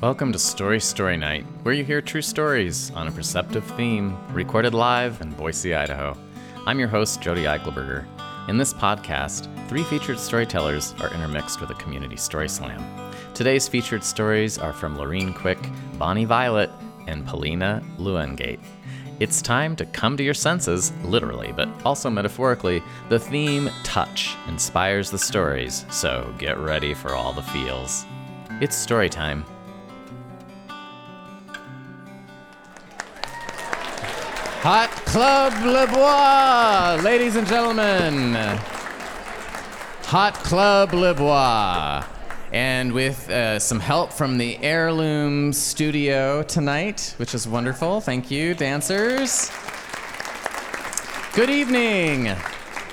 Welcome to Story Story Night, where you hear true stories on a perceptive theme, recorded live in Boise, Idaho. I'm your host, Jodi Eichelberger. In this podcast, three featured storytellers are intermixed with a community story slam. Today's featured stories are from Laureen Quick, Bonnie Violet, and Palina Louangketh. It's time to come to your senses, literally, but also metaphorically. The theme, touch, inspires the stories, so get ready for all the feels. It's story time. Hot Club Les Bois, ladies and gentlemen. Hot Club Les Bois. And with uh, some help from the Heirloom Studio tonight, which is wonderful. Thank you, dancers. Good evening.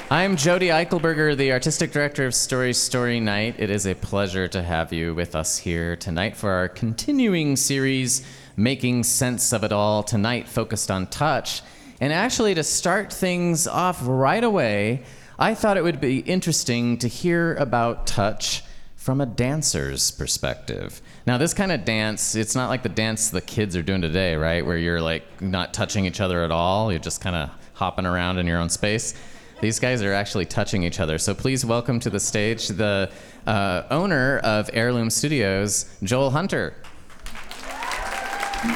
I'm Jodi Eichelberger, the artistic director of Story Story Night. It is a pleasure to have you with us here tonight for our continuing series making sense of it all tonight, focused on touch. And actually, to start things off right away, I thought it would be interesting to hear about touch from a dancer's perspective. Now, this kind of dance, it's not like the dance the kids are doing today, right? Where you're like not touching each other at all, you're just kind of hopping around in your own space. These guys are actually touching each other. So please welcome to the stage the uh, owner of Heirloom Studios, Joel Hunter. You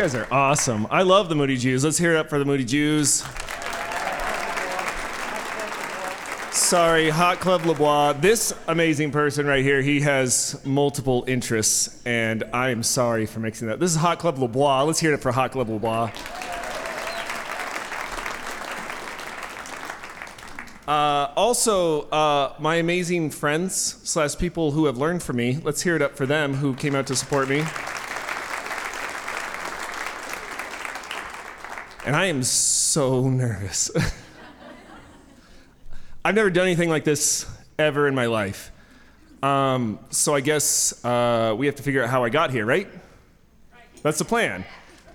guys are awesome. I love the Moody Jews. Let's hear it up for the Moody Jews. Sorry, Hot Club Les Bois. This amazing person right here, he has multiple interests, and I am sorry for mixing that. This is Hot Club Les Bois. Let's hear it up for Hot Club Les Bois. Uh, also, uh, my amazing friends slash people who have learned from me. Let's hear it up for them who came out to support me. And I am so nervous. I've never done anything like this ever in my life. Um, so I guess uh, we have to figure out how I got here, right? That's the plan.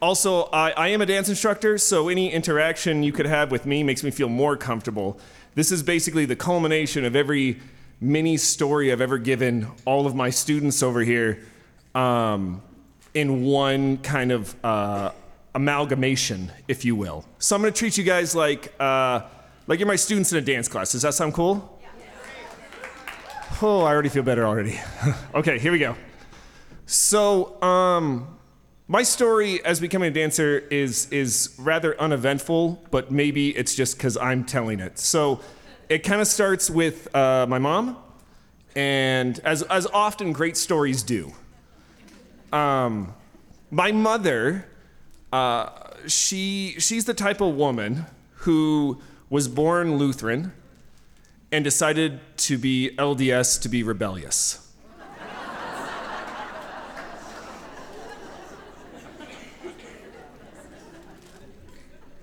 Also, I, I am a dance instructor, so any interaction you could have with me makes me feel more comfortable. This is basically the culmination of every mini story I've ever given all of my students over here um, in one kind of uh, amalgamation, if you will. So I'm going to treat you guys like uh, like you're my students in a dance class. Does that sound cool? Oh, I already feel better already. okay, here we go. So, um, my story as becoming a dancer is is rather uneventful, but maybe it's just because I'm telling it. So, it kind of starts with uh, my mom, and as as often great stories do. Um, my mother uh, she she's the type of woman who was born Lutheran and decided to be LDS to be rebellious.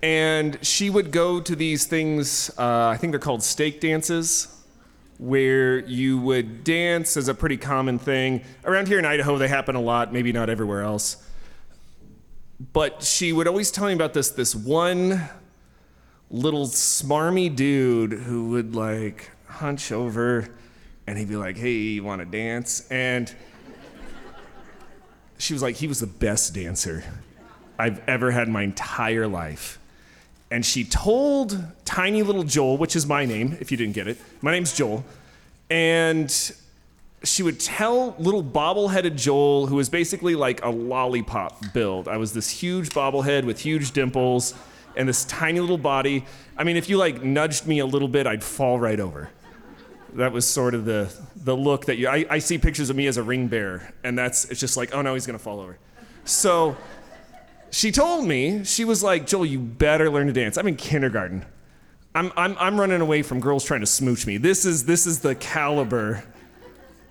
and she would go to these things, uh, I think they're called stake dances, where you would dance as a pretty common thing. Around here in Idaho, they happen a lot, maybe not everywhere else but she would always tell me about this this one little smarmy dude who would like hunch over and he'd be like, "Hey, you want to dance?" And she was like, "He was the best dancer I've ever had in my entire life." And she told tiny little Joel, which is my name, if you didn't get it. My name's Joel. And she would tell little bobbleheaded Joel, who was basically like a lollipop build. I was this huge bobblehead with huge dimples and this tiny little body. I mean, if you like nudged me a little bit, I'd fall right over. That was sort of the, the look that you, I, I see pictures of me as a ring bearer, and that's, it's just like, oh no, he's gonna fall over. So she told me, she was like, Joel, you better learn to dance. I'm in kindergarten. I'm, I'm, I'm running away from girls trying to smooch me. This is, this is the caliber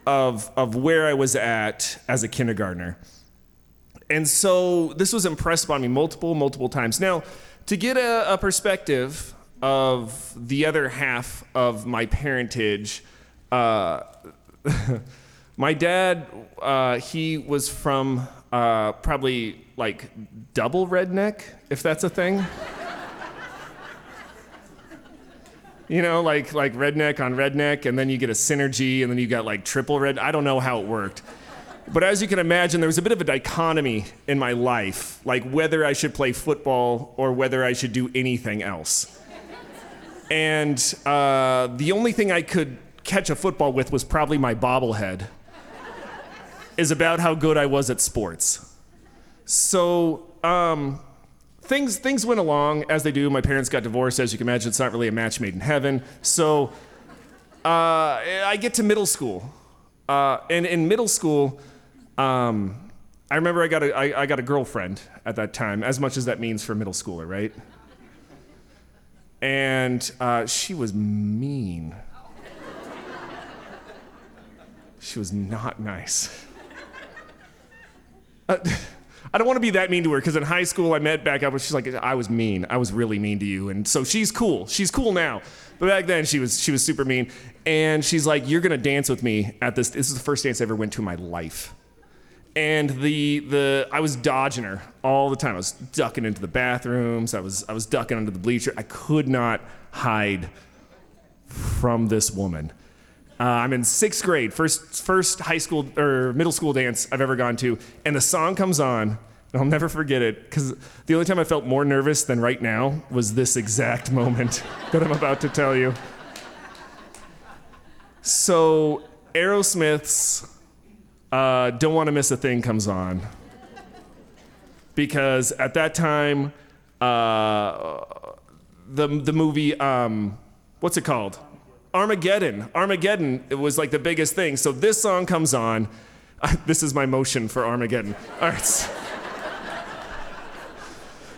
of, of where I was at as a kindergartner. And so this was impressed upon me multiple, multiple times. Now, to get a, a perspective of the other half of my parentage, uh, my dad, uh, he was from uh, probably like double redneck, if that's a thing. You know, like like redneck on redneck, and then you get a synergy, and then you got like triple red. I don't know how it worked. But as you can imagine, there was a bit of a dichotomy in my life, like whether I should play football or whether I should do anything else. And uh, the only thing I could catch a football with was probably my bobblehead, is about how good I was at sports. So um, things, things went along as they do. My parents got divorced. As you can imagine, it's not really a match made in heaven. So uh, I get to middle school. Uh, and in middle school, um, I remember I got, a, I, I got a girlfriend at that time, as much as that means for a middle schooler, right? And uh, she was mean. She was not nice. I don't want to be that mean to her because in high school I met back up and she's like, I was mean. I was really mean to you. And so she's cool. She's cool now. But back then she was she was super mean. And she's like, You're gonna dance with me at this. This is the first dance I ever went to in my life. And the the I was dodging her all the time. I was ducking into the bathrooms. I was I was ducking under the bleacher. I could not hide from this woman. Uh, I'm in sixth grade, first first high school or middle school dance I've ever gone to, and the song comes on. And I'll never forget it because the only time I felt more nervous than right now was this exact moment that I'm about to tell you. So, Aerosmith's uh, "Don't Want to Miss a Thing" comes on because at that time, uh, the the movie um, what's it called? Armageddon. Armageddon it was like the biggest thing. So this song comes on. this is my motion for Armageddon. All right.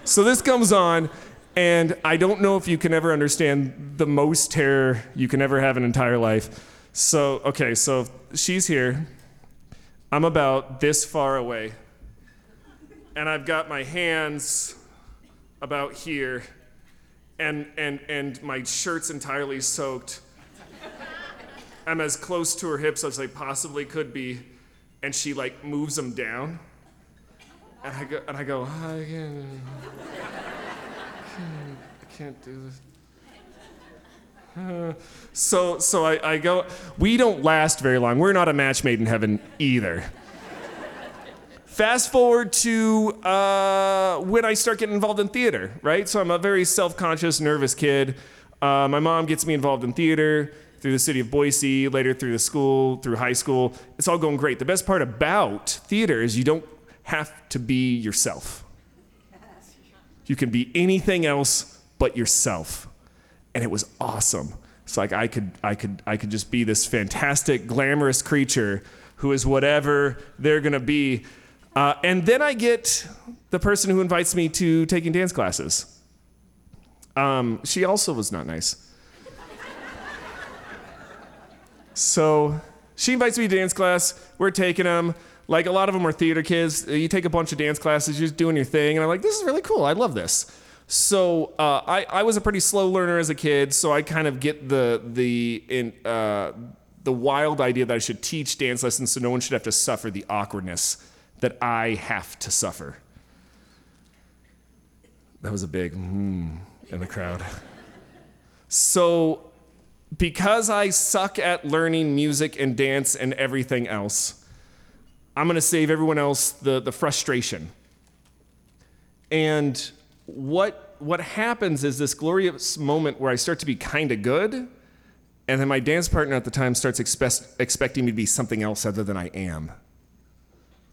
So this comes on, and I don't know if you can ever understand the most terror you can ever have in entire life. So, okay, so she's here. I'm about this far away. And I've got my hands about here, and, and, and my shirt's entirely soaked. I'm as close to her hips as I possibly could be, and she like moves them down. And I go, and I go, I can't, I can't do this. So, so I, I go, we don't last very long. We're not a match made in heaven either. Fast forward to uh, when I start getting involved in theater, right? So I'm a very self conscious, nervous kid. Uh, my mom gets me involved in theater through the city of Boise, later through the school, through high school. It's all going great. The best part about theater is you don't have to be yourself. You can be anything else but yourself. And it was awesome. It's like I could I could I could just be this fantastic glamorous creature who is whatever they're going to be. Uh, and then I get the person who invites me to taking dance classes. Um, she also was not nice. So she invites me to dance class. We're taking them. Like a lot of them are theater kids. You take a bunch of dance classes, you're just doing your thing. And I'm like, this is really cool. I love this. So uh, I, I was a pretty slow learner as a kid, so I kind of get the the in, uh, the wild idea that I should teach dance lessons so no one should have to suffer the awkwardness that I have to suffer. That was a big hmm in the crowd. So because I suck at learning music and dance and everything else, I'm gonna save everyone else the, the frustration. And what, what happens is this glorious moment where I start to be kind of good, and then my dance partner at the time starts expe- expecting me to be something else other than I am.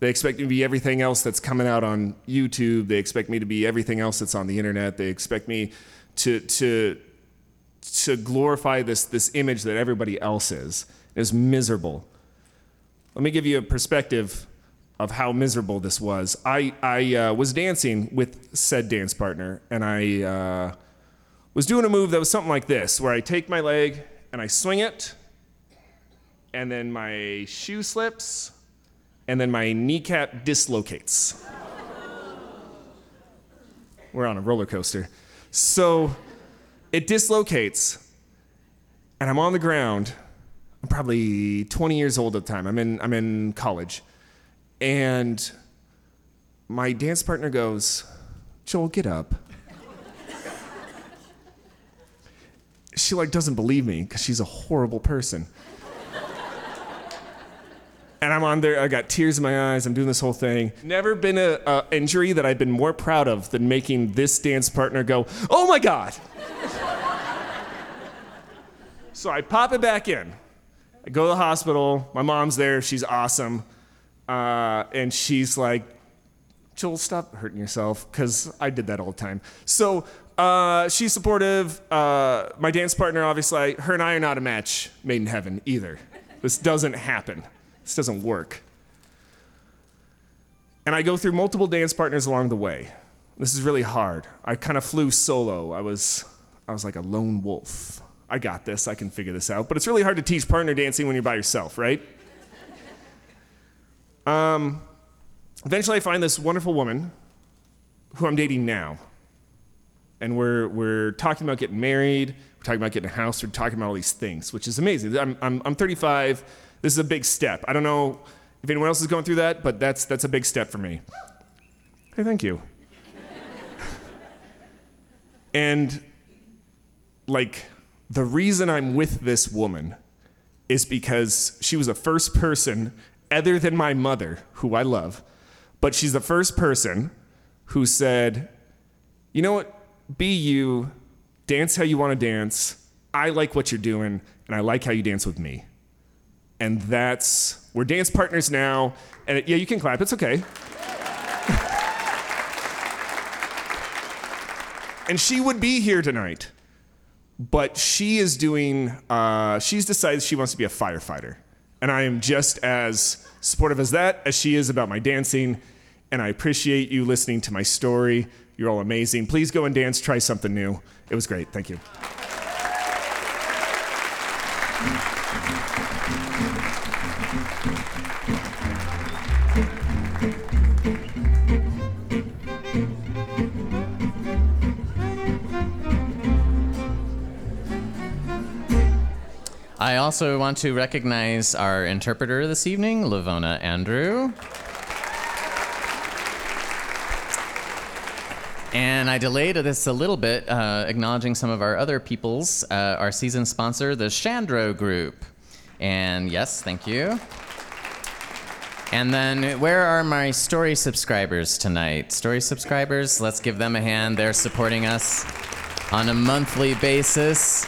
They expect me to be everything else that's coming out on YouTube. They expect me to be everything else that's on the internet. They expect me to, to, to glorify this, this image that everybody else is. Is miserable. Let me give you a perspective of how miserable this was. I, I uh, was dancing with said dance partner, and I uh, was doing a move that was something like this, where I take my leg and I swing it, and then my shoe slips, and then my kneecap dislocates. We're on a roller coaster. So it dislocates, and I'm on the ground. I'm probably 20 years old at the time. I'm in, I'm in college. And my dance partner goes, Joel, get up. she like doesn't believe me because she's a horrible person. and I'm on there. I got tears in my eyes. I'm doing this whole thing. Never been a, a injury that I've been more proud of than making this dance partner go, "Oh my god!" So I pop it back in. I go to the hospital. My mom's there. She's awesome, uh, and she's like, Joel, stop hurting yourself, because I did that all the time. So uh, she's supportive. Uh, my dance partner, obviously, her and I are not a match made in heaven either. This doesn't happen. This doesn't work. And I go through multiple dance partners along the way. This is really hard. I kind of flew solo. I was, I was like a lone wolf. I got this. I can figure this out. But it's really hard to teach partner dancing when you're by yourself, right? Um, eventually, I find this wonderful woman who I'm dating now. And we're, we're talking about getting married, we're talking about getting a house, we're talking about all these things, which is amazing. I'm, I'm, I'm 35. This is a big step. I don't know if anyone else is going through that, but that's, that's a big step for me. Hey, thank you. and, like, the reason I'm with this woman is because she was the first person, other than my mother, who I love, but she's the first person who said, you know what? Be you, dance how you want to dance. I like what you're doing, and I like how you dance with me. And that's, we're dance partners now. And it, yeah, you can clap, it's okay. and she would be here tonight but she is doing uh, she's decided she wants to be a firefighter. And i am just as supportive as that as she is about my dancing. And i appreciate you listening to my story. You're all amazing. Please go and dance try something new. It was great. Thank you also want to recognize our interpreter this evening, Lavona Andrew. And I delayed this a little bit, uh, acknowledging some of our other peoples, uh, our season sponsor, the Chandro Group. And yes, thank you. And then, where are my story subscribers tonight? Story subscribers, let's give them a hand. They're supporting us on a monthly basis.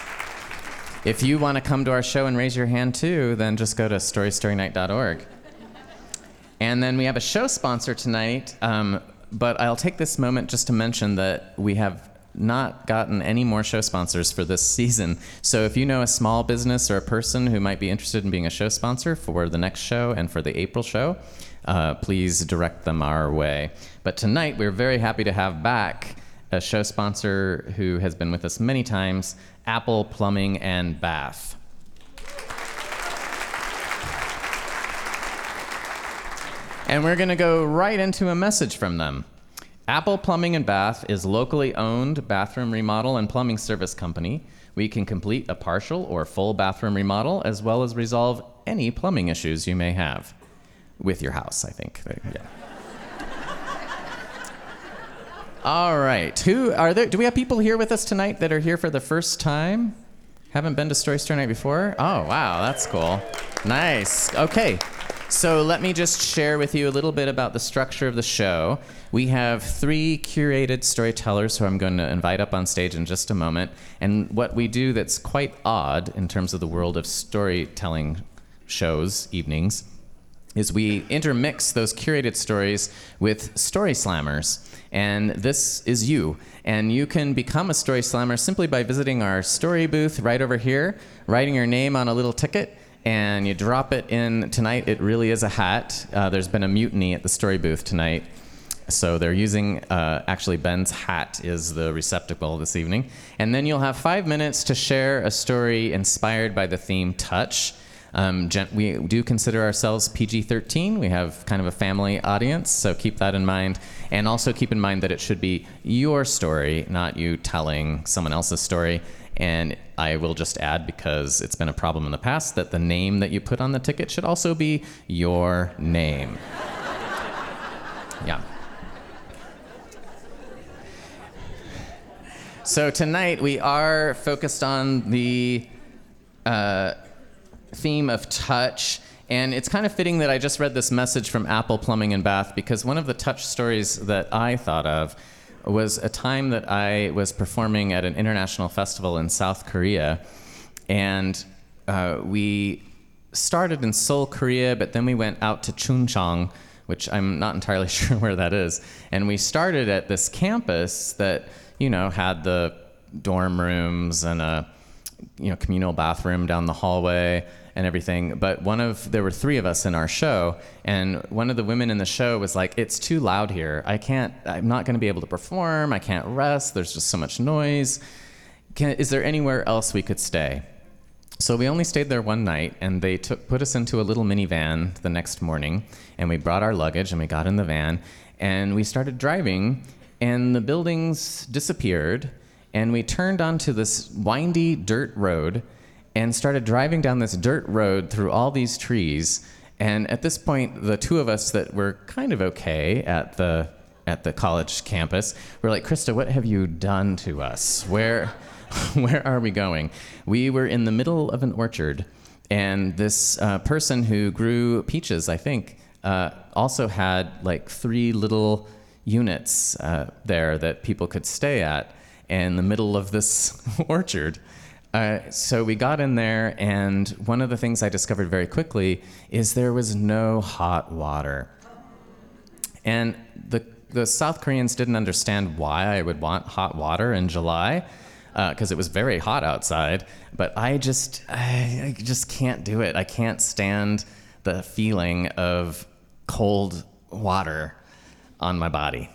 If you want to come to our show and raise your hand too, then just go to storystorynight.org. And then we have a show sponsor tonight, um, but I'll take this moment just to mention that we have not gotten any more show sponsors for this season. So if you know a small business or a person who might be interested in being a show sponsor for the next show and for the April show, uh, please direct them our way. But tonight, we're very happy to have back a show sponsor who has been with us many times, Apple Plumbing and Bath. And we're going to go right into a message from them. Apple Plumbing and Bath is locally owned bathroom remodel and plumbing service company. We can complete a partial or full bathroom remodel as well as resolve any plumbing issues you may have with your house, I think. Yeah. All right. Who are there? Do we have people here with us tonight that are here for the first time? Haven't been to Story Story Night before? Oh, wow, that's cool. Nice. Okay. So let me just share with you a little bit about the structure of the show. We have three curated storytellers who I'm going to invite up on stage in just a moment. And what we do that's quite odd in terms of the world of storytelling shows, evenings, is we intermix those curated stories with story slammers. And this is you. And you can become a story slammer simply by visiting our story booth right over here, writing your name on a little ticket, and you drop it in tonight. It really is a hat. Uh, there's been a mutiny at the story booth tonight. So they're using, uh, actually, Ben's hat is the receptacle this evening. And then you'll have five minutes to share a story inspired by the theme touch. Um, gen- we do consider ourselves PG 13. We have kind of a family audience, so keep that in mind. And also keep in mind that it should be your story, not you telling someone else's story. And I will just add, because it's been a problem in the past, that the name that you put on the ticket should also be your name. yeah. So tonight we are focused on the uh, theme of touch. And it's kind of fitting that I just read this message from Apple Plumbing and Bath because one of the touch stories that I thought of was a time that I was performing at an international festival in South Korea. And uh, we started in Seoul, Korea, but then we went out to Chuncheon, which I'm not entirely sure where that is. And we started at this campus that, you know, had the dorm rooms and a you know communal bathroom down the hallway and everything. But one of there were three of us in our show and one of the women in the show was like it's too loud here. I can't i'm not going to be able to perform. I can't rest. There's just so much noise. Can, is there anywhere else we could stay? So we only stayed there one night and they took put us into a little minivan the next morning and we brought our luggage and we got in the van and we started driving and the buildings disappeared and we turned onto this windy dirt road and started driving down this dirt road through all these trees. And at this point, the two of us that were kind of okay at the at the college campus were like, "Krista, what have you done to us? Where where are we going?" We were in the middle of an orchard, and this uh, person who grew peaches, I think, uh, also had like three little units uh, there that people could stay at in the middle of this orchard. Uh, so we got in there, and one of the things I discovered very quickly is there was no hot water. And the, the South Koreans didn't understand why I would want hot water in July, because uh, it was very hot outside. But I just, I, I just can't do it. I can't stand the feeling of cold water on my body.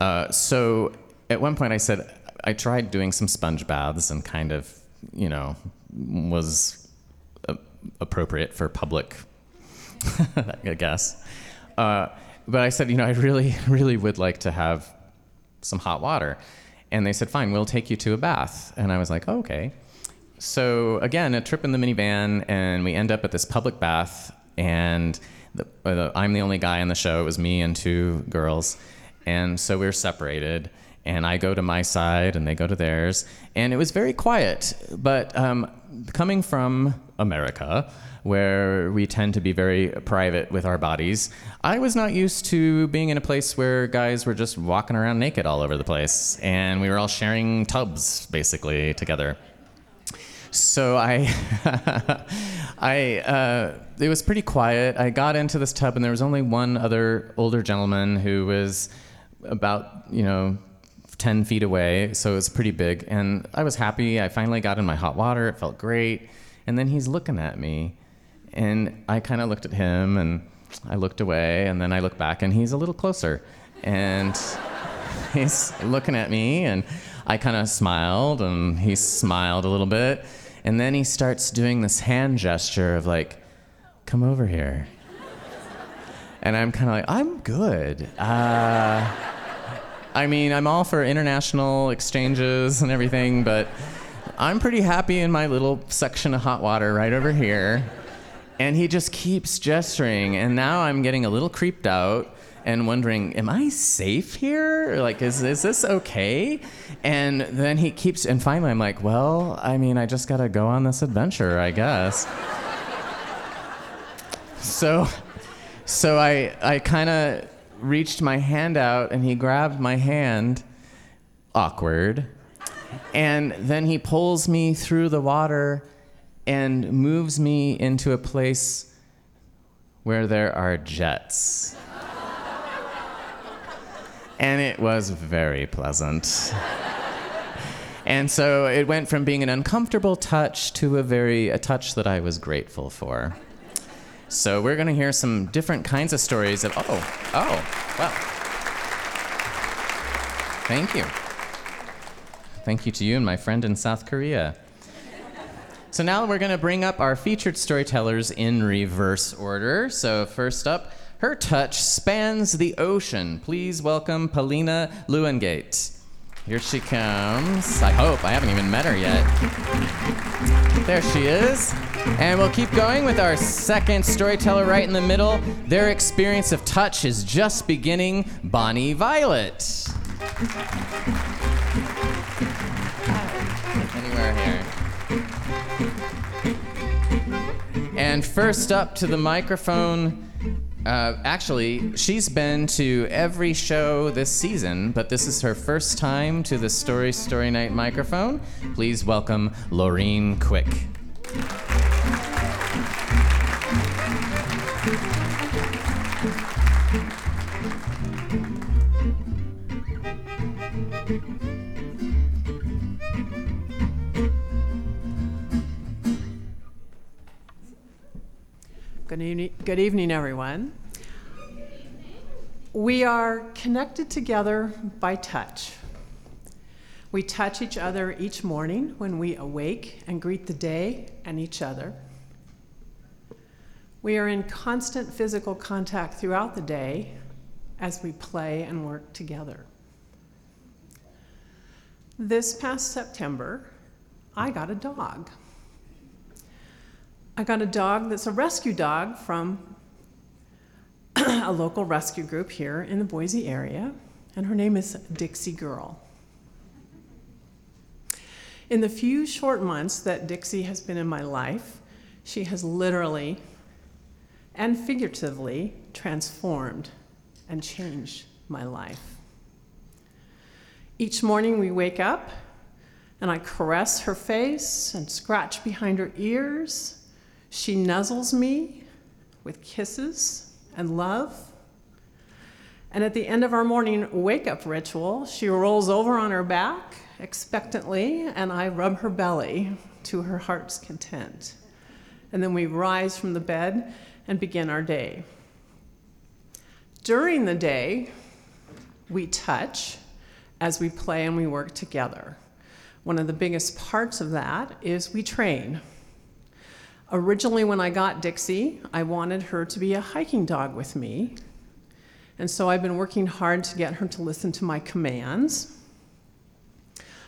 Uh, so at one point I said I tried doing some sponge baths and kind of, you know, was uh, appropriate for public, I guess. Uh, but I said, you know, I really, really would like to have some hot water. And they said, fine, we'll take you to a bath. And I was like, oh, okay. So again, a trip in the minivan, and we end up at this public bath, and the, uh, I'm the only guy in the show. It was me and two girls, and so we are separated and I go to my side and they go to theirs. And it was very quiet. But um, coming from America, where we tend to be very private with our bodies, I was not used to being in a place where guys were just walking around naked all over the place. And we were all sharing tubs basically together. So I, I, uh, it was pretty quiet. I got into this tub, and there was only one other older gentleman who was about, you know, 10 feet away, so it was pretty big. And I was happy. I finally got in my hot water. It felt great. And then he's looking at me. And I kind of looked at him and I looked away. And then I looked back and he's a little closer. And he's looking at me. And I kind of smiled and he smiled a little bit. And then he starts doing this hand gesture of like, come over here. And I'm kind of like, I'm good. Uh, I mean, I'm all for international exchanges and everything, but I'm pretty happy in my little section of hot water right over here. And he just keeps gesturing, and now I'm getting a little creeped out and wondering, am I safe here? Like, is, is this okay? And then he keeps, and finally I'm like, well, I mean, I just gotta go on this adventure, I guess. so, so I, I kind of reached my hand out and he grabbed my hand, awkward. And then he pulls me through the water and moves me into a place where there are jets. and it was very pleasant. and so it went from being an uncomfortable touch to a very a touch that I was grateful for. So we're going to hear some different kinds of stories of, oh, oh, well. Thank you. Thank you to you and my friend in South Korea. So now we're going to bring up our featured storytellers in reverse order. So first up, her touch spans the ocean. Please welcome Palina Louangketh. Here she comes. I hope. I haven't even met her yet. There she is. And we'll keep going with our second storyteller right in the middle. Their experience of touch is just beginning. Bonnie Violet. Anywhere here. And first up to the microphone, uh, actually, she's been to every show this season, but this is her first time to the Story Story Night microphone. Please welcome Laureen Quick. Good evening, good evening, everyone. We are connected together by touch. We touch each other each morning when we awake and greet the day and each other. We are in constant physical contact throughout the day as we play and work together. This past September, I got a dog. I got a dog that's a rescue dog from a local rescue group here in the Boise area, and her name is Dixie Girl. In the few short months that Dixie has been in my life, she has literally and figuratively transformed and changed my life. Each morning we wake up and I caress her face and scratch behind her ears she nuzzles me with kisses and love. And at the end of our morning wake up ritual, she rolls over on her back expectantly, and I rub her belly to her heart's content. And then we rise from the bed and begin our day. During the day, we touch as we play and we work together. One of the biggest parts of that is we train. Originally, when I got Dixie, I wanted her to be a hiking dog with me. And so I've been working hard to get her to listen to my commands.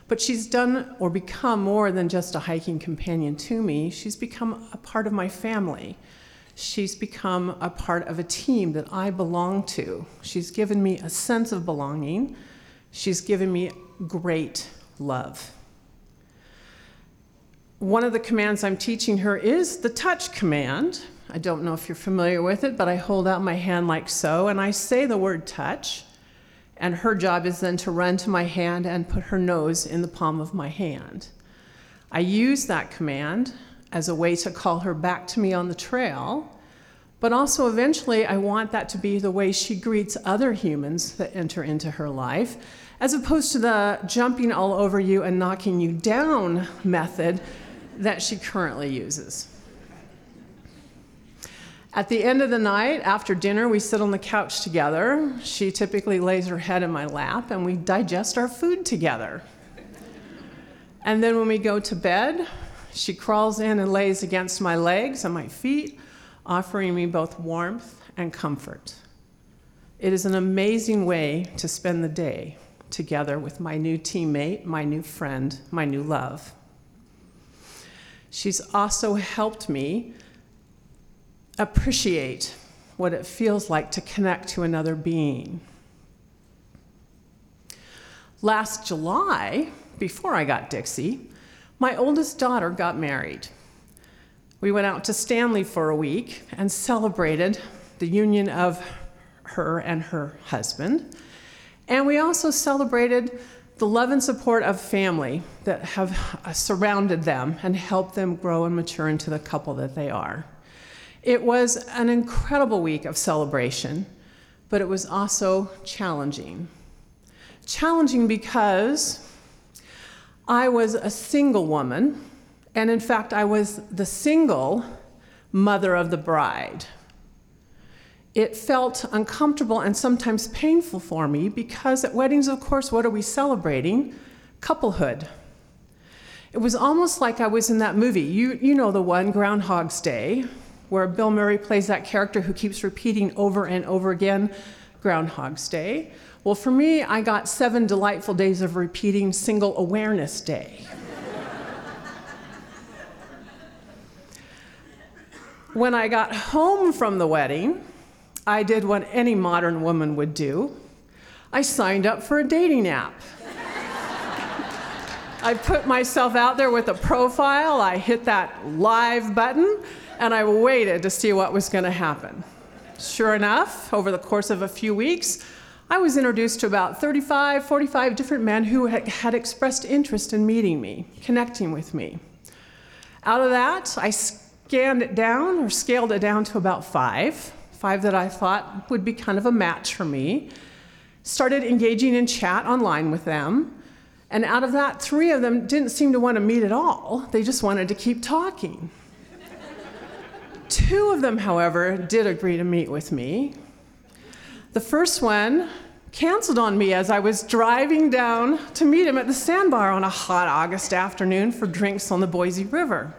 But she's done or become more than just a hiking companion to me. She's become a part of my family. She's become a part of a team that I belong to. She's given me a sense of belonging. She's given me great love one of the commands I'm teaching her is the touch command. I don't know if you're familiar with it, but I hold out my hand like so, and I say the word touch. And her job is then to run to my hand and put her nose in the palm of my hand. I use that command as a way to call her back to me on the trail, but also eventually I want that to be the way she greets other humans that enter into her life, as opposed to the jumping all over you and knocking you down method that she currently uses. At the end of the night, after dinner, we sit on the couch together. She typically lays her head in my lap and we digest our food together. And then when we go to bed, she crawls in and lays against my legs and my feet, offering me both warmth and comfort. It is an amazing way to spend the day together with my new teammate, my new friend, my new love. She's also helped me appreciate what it feels like to connect to another being. Last July, before I got Dixie, my oldest daughter got married. We went out to Stanley for a week and celebrated the union of her and her husband. And we also celebrated the love and support of family that have uh, surrounded them and helped them grow and mature into the couple that they are. It was an incredible week of celebration, but it was also challenging. Challenging because I was a single woman, and in fact, I was the single mother of the bride. It felt uncomfortable and sometimes painful for me because at weddings, of course, what are we celebrating? Couplehood. It was almost like I was in that movie. You, you know the one, Groundhog's Day, where Bill Murray plays that character who keeps repeating over and over again, Groundhog's Day. Well, for me, I got seven delightful days of repeating Single Awareness Day. when I got home from the wedding, I did what any modern woman would do I signed up for a dating app. I put myself out there with a profile, I hit that live button, and I waited to see what was going to happen. Sure enough, over the course of a few weeks, I was introduced to about 35, 45 different men who had expressed interest in meeting me, connecting with me. Out of that, I scanned it down or scaled it down to about five, five that I thought would be kind of a match for me. Started engaging in chat online with them. And out of that, three of them didn't seem to want to meet at all. They just wanted to keep talking. Two of them, however, did agree to meet with me. The first one canceled on me as I was driving down to meet him at the sandbar on a hot August afternoon for drinks on the Boise River.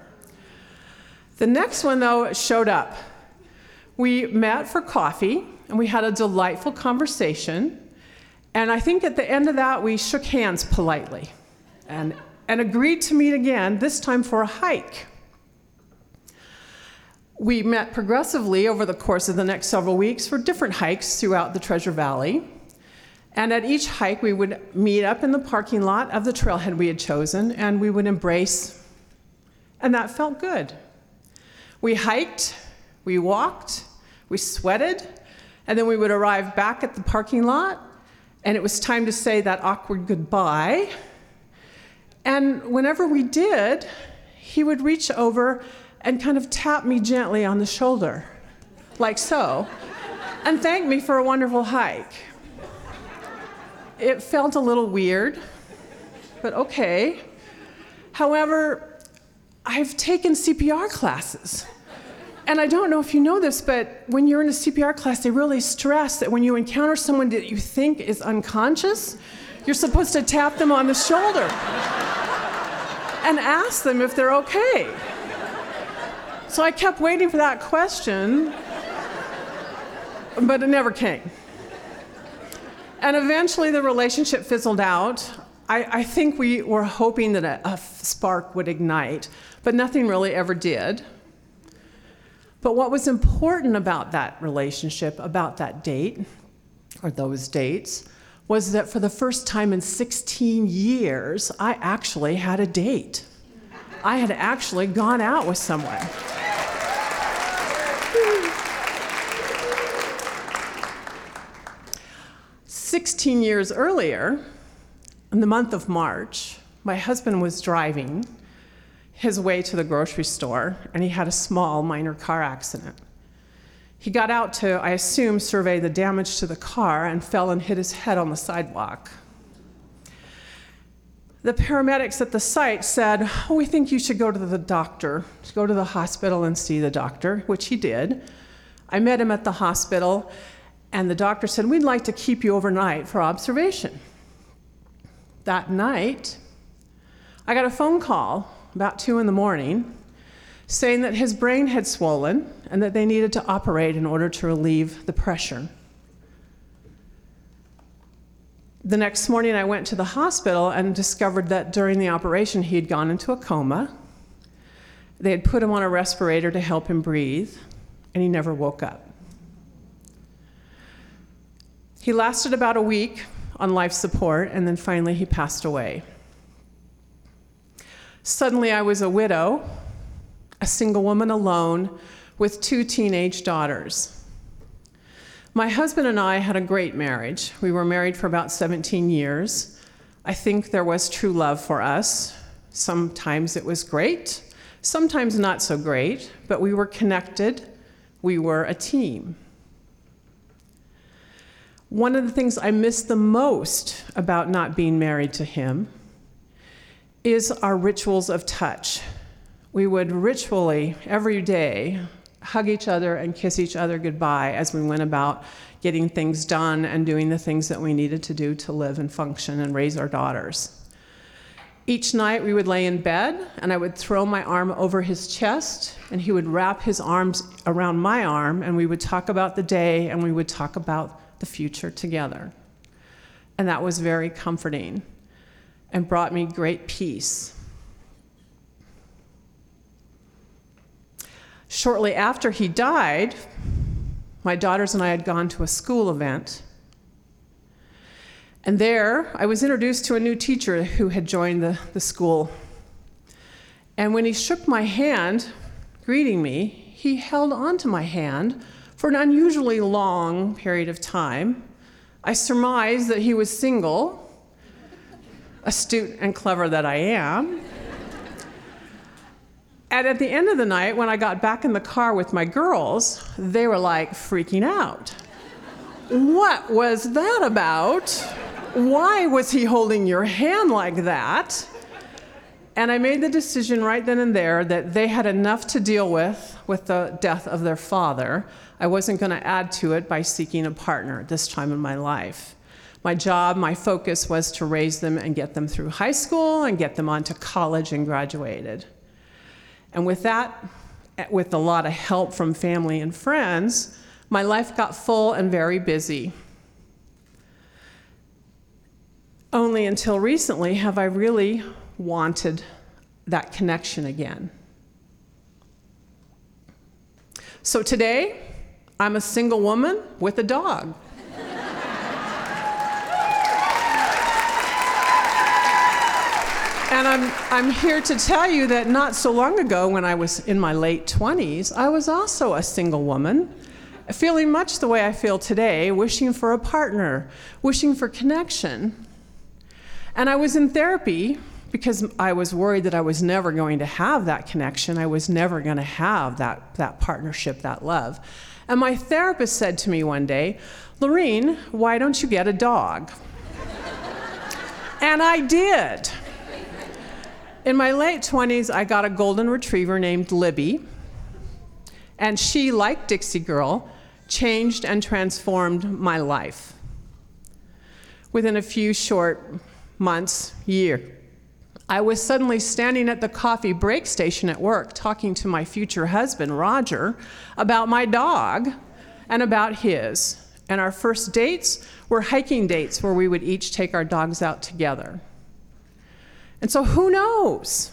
The next one, though, showed up. We met for coffee and we had a delightful conversation. And I think at the end of that, we shook hands politely and, and agreed to meet again, this time for a hike. We met progressively over the course of the next several weeks for different hikes throughout the Treasure Valley. And at each hike, we would meet up in the parking lot of the trailhead we had chosen, and we would embrace, and that felt good. We hiked, we walked, we sweated, and then we would arrive back at the parking lot, and it was time to say that awkward goodbye. And whenever we did, he would reach over and kind of tap me gently on the shoulder, like so, and thank me for a wonderful hike. It felt a little weird, but okay. However, I've taken CPR classes. And I don't know if you know this, but when you're in a CPR class, they really stress that when you encounter someone that you think is unconscious, you're supposed to tap them on the shoulder and ask them if they're okay. So I kept waiting for that question, but it never came. And eventually the relationship fizzled out. I, I think we were hoping that a, a spark would ignite, but nothing really ever did. But what was important about that relationship, about that date, or those dates, was that for the first time in 16 years, I actually had a date. I had actually gone out with someone. 16 years earlier, in the month of March, my husband was driving his way to the grocery store and he had a small minor car accident. He got out to, I assume, survey the damage to the car and fell and hit his head on the sidewalk. The paramedics at the site said, oh, We think you should go to the doctor, go to the hospital and see the doctor, which he did. I met him at the hospital, and the doctor said, We'd like to keep you overnight for observation. That night, I got a phone call about two in the morning saying that his brain had swollen and that they needed to operate in order to relieve the pressure. The next morning, I went to the hospital and discovered that during the operation, he had gone into a coma. They had put him on a respirator to help him breathe, and he never woke up. He lasted about a week on life support, and then finally he passed away. Suddenly, I was a widow, a single woman alone, with two teenage daughters. My husband and I had a great marriage. We were married for about 17 years. I think there was true love for us. Sometimes it was great, sometimes not so great, but we were connected. We were a team. One of the things I miss the most about not being married to him is our rituals of touch. We would ritually, every day, hug each other and kiss each other goodbye as we went about getting things done and doing the things that we needed to do to live and function and raise our daughters. Each night we would lay in bed and I would throw my arm over his chest and he would wrap his arms around my arm and we would talk about the day and we would talk about the future together. And that was very comforting and brought me great peace. Shortly after he died, my daughters and I had gone to a school event. And there, I was introduced to a new teacher who had joined the, the school. And when he shook my hand, greeting me, he held onto my hand for an unusually long period of time. I surmised that he was single, astute and clever that I am. And at the end of the night, when I got back in the car with my girls, they were like freaking out. What was that about? Why was he holding your hand like that? And I made the decision right then and there that they had enough to deal with with the death of their father. I wasn't going to add to it by seeking a partner this time in my life. My job, my focus was to raise them and get them through high school and get them onto college and graduated. And with that, with a lot of help from family and friends, my life got full and very busy. Only until recently have I really wanted that connection again. So today, I'm a single woman with a dog. And I'm, I'm here to tell you that not so long ago, when I was in my late 20s, I was also a single woman, feeling much the way I feel today, wishing for a partner, wishing for connection. And I was in therapy because I was worried that I was never going to have that connection. I was never going to have that, that partnership, that love. And my therapist said to me one day, Laureen, why don't you get a dog? and I did. In my late 20s, I got a golden retriever named Libby. And she, like Dixie Girl, changed and transformed my life. Within a few short months, year, I was suddenly standing at the coffee break station at work talking to my future husband, Roger, about my dog and about his. And our first dates were hiking dates where we would each take our dogs out together. And so, who knows?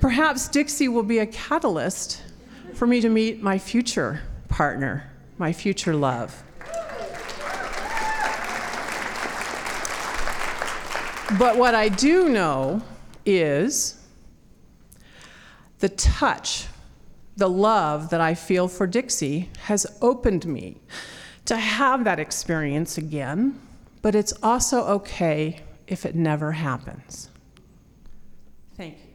Perhaps Dixie will be a catalyst for me to meet my future partner, my future love. But what I do know is the touch, the love that I feel for Dixie has opened me to have that experience again, but it's also okay if it never happens. Thank you.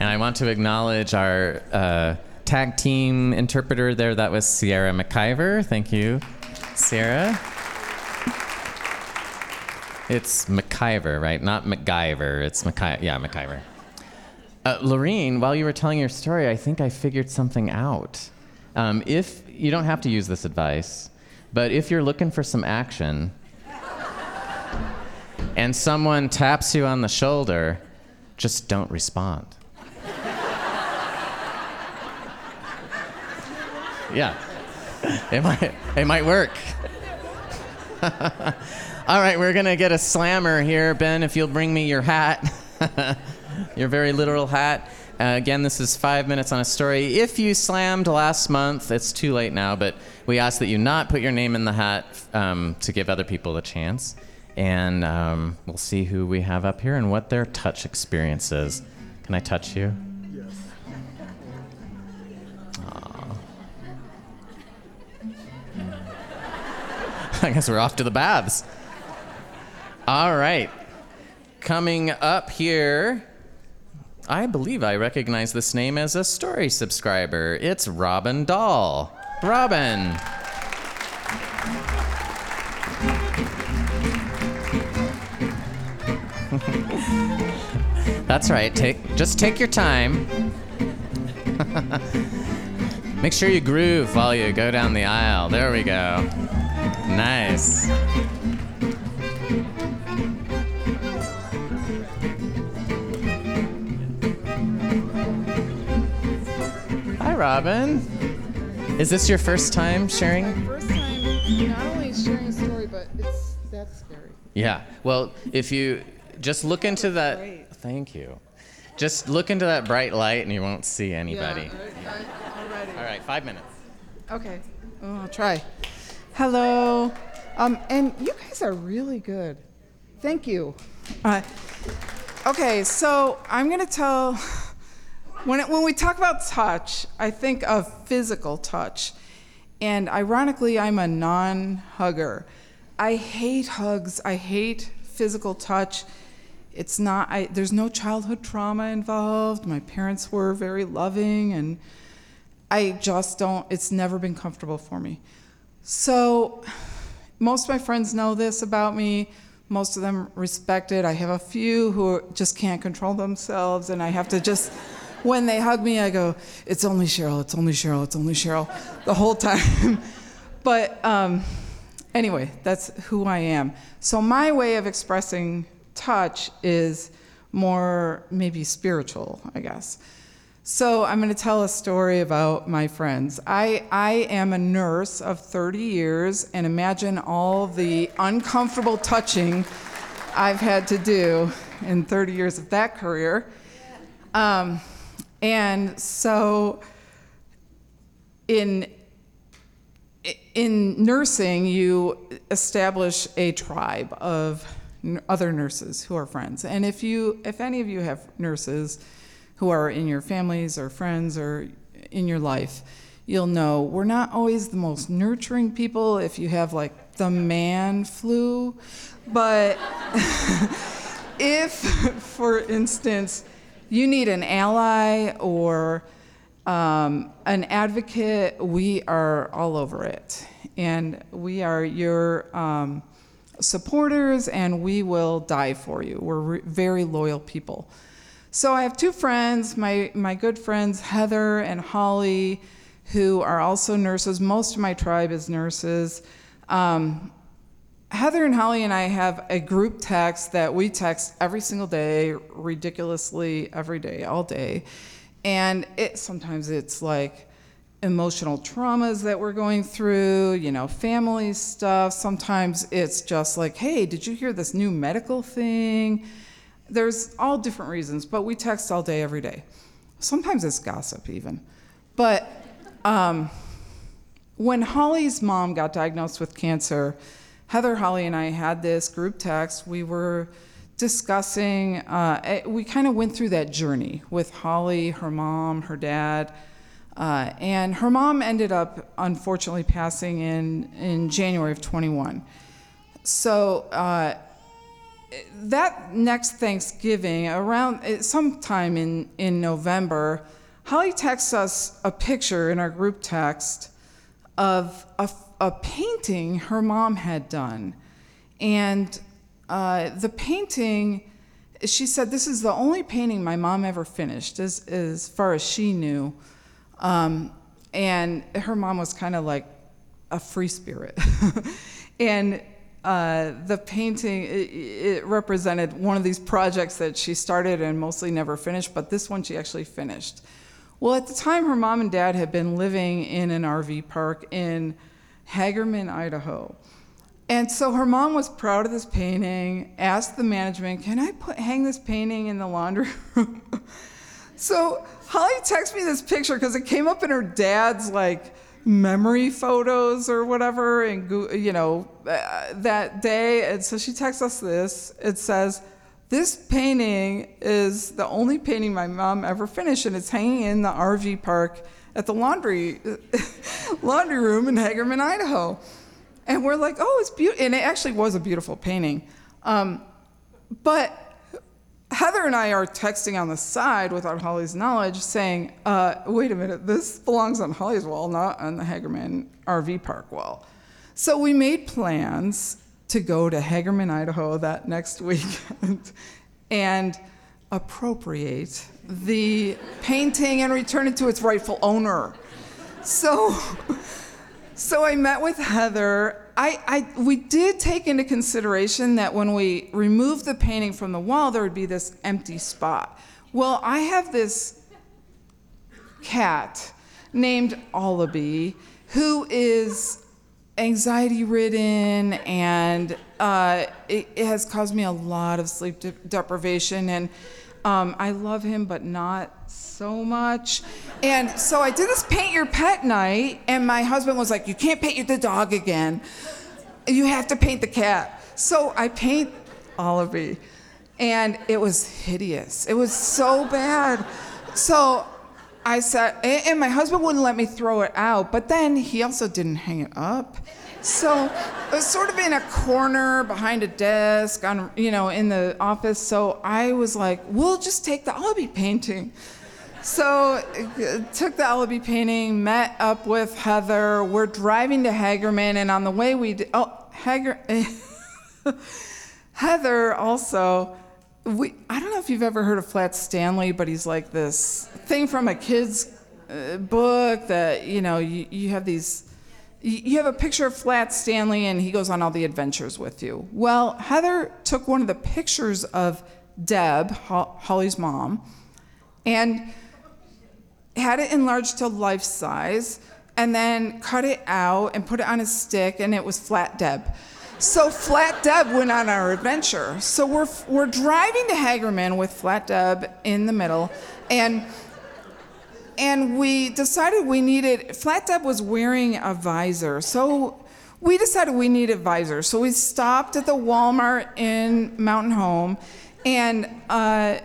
And I want to acknowledge our uh, tag team interpreter there. That was Sierra McIver. Thank you, Sierra. It's McIver, right? Not MacGyver. It's McIver. yeah, McIver. Uh, while you were telling your story, I think I figured something out. Um, if you don't have to use this advice, but if you're looking for some action and someone taps you on the shoulder, just don't respond. Yeah. It might, it might work. All right, we're going to get a slammer here. Ben, if you'll bring me your hat, your very literal hat. Uh, again, this is five minutes on a story. If you slammed last month, it's too late now, but we ask that you not put your name in the hat um, to give other people a chance. And um, we'll see who we have up here and what their touch experience is. Can I touch you? I guess we're off to the baths. All right. Coming up here, I believe I recognize this name as a story subscriber. It's Robin Dahl. Robin. That's right. Take just take your time. Make sure you groove while you go down the aisle. There we go. Nice. Hi, Robin. Is this your first time sharing? First time, not only sharing a story, but it's that's scary. Yeah. Well, if you just look into that. great. Thank you. Just look into that bright light and you won't see anybody. Yeah, I, I. All right, five minutes. Okay. Oh, I'll try. Hello. Um, and you guys are really good. Thank you. Uh, okay, so I'm gonna tell. When it, when we talk about touch, I think of physical touch, and ironically, I'm a non-hugger. I hate hugs. I hate physical touch. It's not. I, there's no childhood trauma involved. My parents were very loving, and I just don't, it's never been comfortable for me. So, most of my friends know this about me. Most of them respect it. I have a few who just can't control themselves, and I have to just, when they hug me, I go, It's only Cheryl, it's only Cheryl, it's only Cheryl, the whole time. but um, anyway, that's who I am. So, my way of expressing touch is more maybe spiritual, I guess. So I'm going to tell a story about my friends. I, I am a nurse of 30 years, and imagine all the uncomfortable touching I've had to do in 30 years of that career. Um, and so in in nursing, you establish a tribe of other nurses who are friends. And if you, if any of you have nurses who are in your families or friends or in your life, you'll know we're not always the most nurturing people. If you have like the man flu, but if, for instance, you need an ally or um, an advocate, we are all over it. And we are your um, supporters, and we will die for you. We're re- very loyal people. So I have two friends, my, my good friends, Heather and Holly, who are also nurses. Most of my tribe is nurses. Um, Heather and Holly and I have a group text that we text every single day, ridiculously every day, all day. And it sometimes it's like emotional traumas that we're going through, you know, family stuff. Sometimes it's just like, hey, did you hear this new medical thing? There's all different reasons, but we text all day, every day. Sometimes it's gossip, even. But um, when Holly's mom got diagnosed with cancer, Heather, Holly, and I had this group text. We were discussing, uh, we kind of went through that journey with Holly, her mom, her dad. Uh, and her mom ended up unfortunately passing in, in January of 21. So uh, that next Thanksgiving, around eh, sometime in, in November, Holly texts us a picture in our group text of a, a painting her mom had done. And uh, the painting, she said, this is the only painting my mom ever finished, as, as far as she knew. Um, and her mom was kind of like a free spirit. and uh, the painting, it, it represented one of these projects that she started and mostly never finished, but this one she actually finished. Well, at the time, her mom and dad had been living in an RV park in Hagerman, Idaho. And so her mom was proud of this painting, asked the management, Can I put, hang this painting in the laundry room? so Holly texted me this picture because it came up in her dad's like memory photos or whatever, and you know, uh, that day. And so she texts us this. It says, this painting is the only painting my mom ever finished, and it's hanging in the RV park at the laundry laundry room in Hagerman, Idaho. And we're like, oh, it's beautiful. And it actually was a beautiful painting. Um, but Heather and I are texting on the side without Holly's knowledge, saying, uh, wait a minute, this belongs on Holly's wall, not on the Hagerman RV park wall. So we made plans to go to Hagerman, Idaho that next weekend and appropriate the painting and return it to its rightful owner. So, so I met with Heather. I, I, we did take into consideration that when we removed the painting from the wall, there would be this empty spot. Well, I have this cat named Allaby who is anxiety ridden and uh, it, it has caused me a lot of sleep de- deprivation and um, I love him, but not so much. And so I did this paint your pet night, and my husband was like, You can't paint the dog again. You have to paint the cat. So I paint Olive, and it was hideous. It was so bad. So I said, and my husband wouldn't let me throw it out, but then he also didn't hang it up. So it was sort of in a corner behind a desk on, you know, in the office. So I was like, we'll just take the Alibi painting. So took the Alibi painting, met up with Heather. We're driving to Hagerman, and on the way we did, oh, Hager, Heather also, we, I don't know if you've ever heard of Flat Stanley, but he's like this thing from a kid's uh, book that, you know, you, you have these, you have a picture of Flat Stanley and he goes on all the adventures with you. Well, Heather took one of the pictures of Deb, Holly's mom, and had it enlarged to life size and then cut it out and put it on a stick and it was flat deb. So flat deb went on our adventure. So we're, we're driving to hagerman with flat deb in the middle and and we decided we needed flat deb was wearing a visor. So we decided we needed visors. So we stopped at the walmart in mountain home and uh,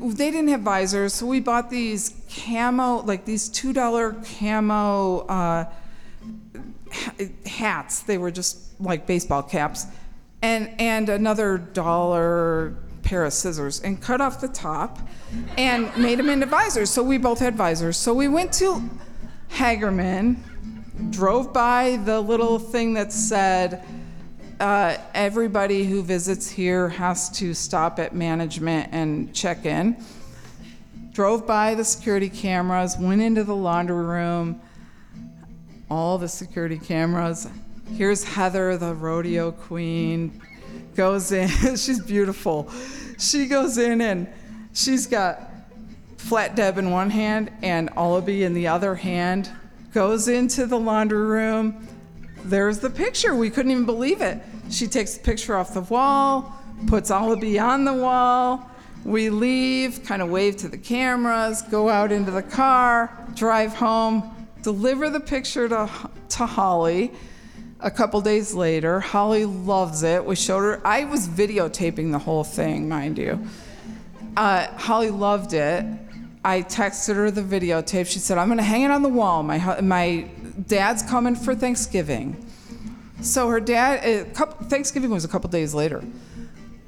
they didn't have visors, so we bought these camo, like these two dollar camo uh, hats. They were just like baseball caps, and and another dollar pair of scissors, and cut off the top, and made them into visors. So we both had visors. So we went to Hagerman, drove by the little thing that said. Uh, everybody who visits here has to stop at management and check in. Drove by the security cameras, went into the laundry room, all the security cameras. Here's Heather, the rodeo queen, goes in. she's beautiful. She goes in and she's got Flat Deb in one hand and Oliby in the other hand, goes into the laundry room. There's the picture. We couldn't even believe it. She takes the picture off the wall, puts Oliby on the wall. We leave, kind of wave to the cameras, go out into the car, drive home, deliver the picture to, to Holly. A couple days later, Holly loves it. We showed her, I was videotaping the whole thing, mind you. Uh, Holly loved it. I texted her the videotape. She said, I'm going to hang it on the wall. My, my dad's coming for Thanksgiving. So her dad, couple, Thanksgiving was a couple days later.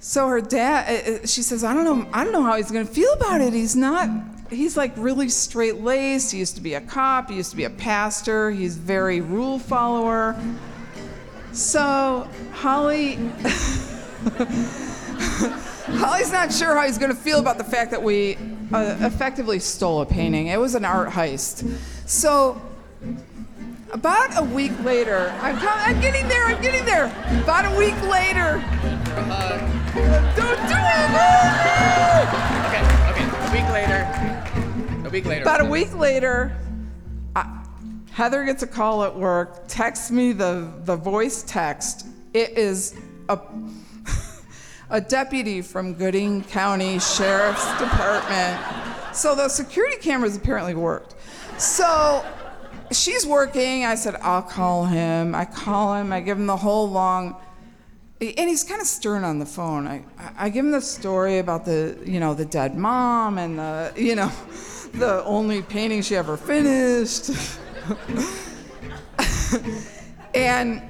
So her dad, uh, uh, she says, I don't know, I don't know how he's going to feel about it. He's not, he's like really straight laced. He used to be a cop. He used to be a pastor. He's very rule follower. So Holly, Holly's not sure how he's going to feel about the fact that we uh, effectively stole a painting. It was an art heist. So about a week later, I'm, com- I'm getting there, I'm getting there. About a week later, uh, don't do it! Okay, okay. A week later. A week later. About a week later, I, Heather gets a call at work, texts me the, the voice text. It is a, a deputy from Gooding County Sheriff's Department. So the security cameras apparently worked. So she's working. I said, I'll call him. I call him. I give him the whole long and he's kind of stern on the phone. I, I give him the story about the, you know, the dead mom and the, you know, the only painting she ever finished. and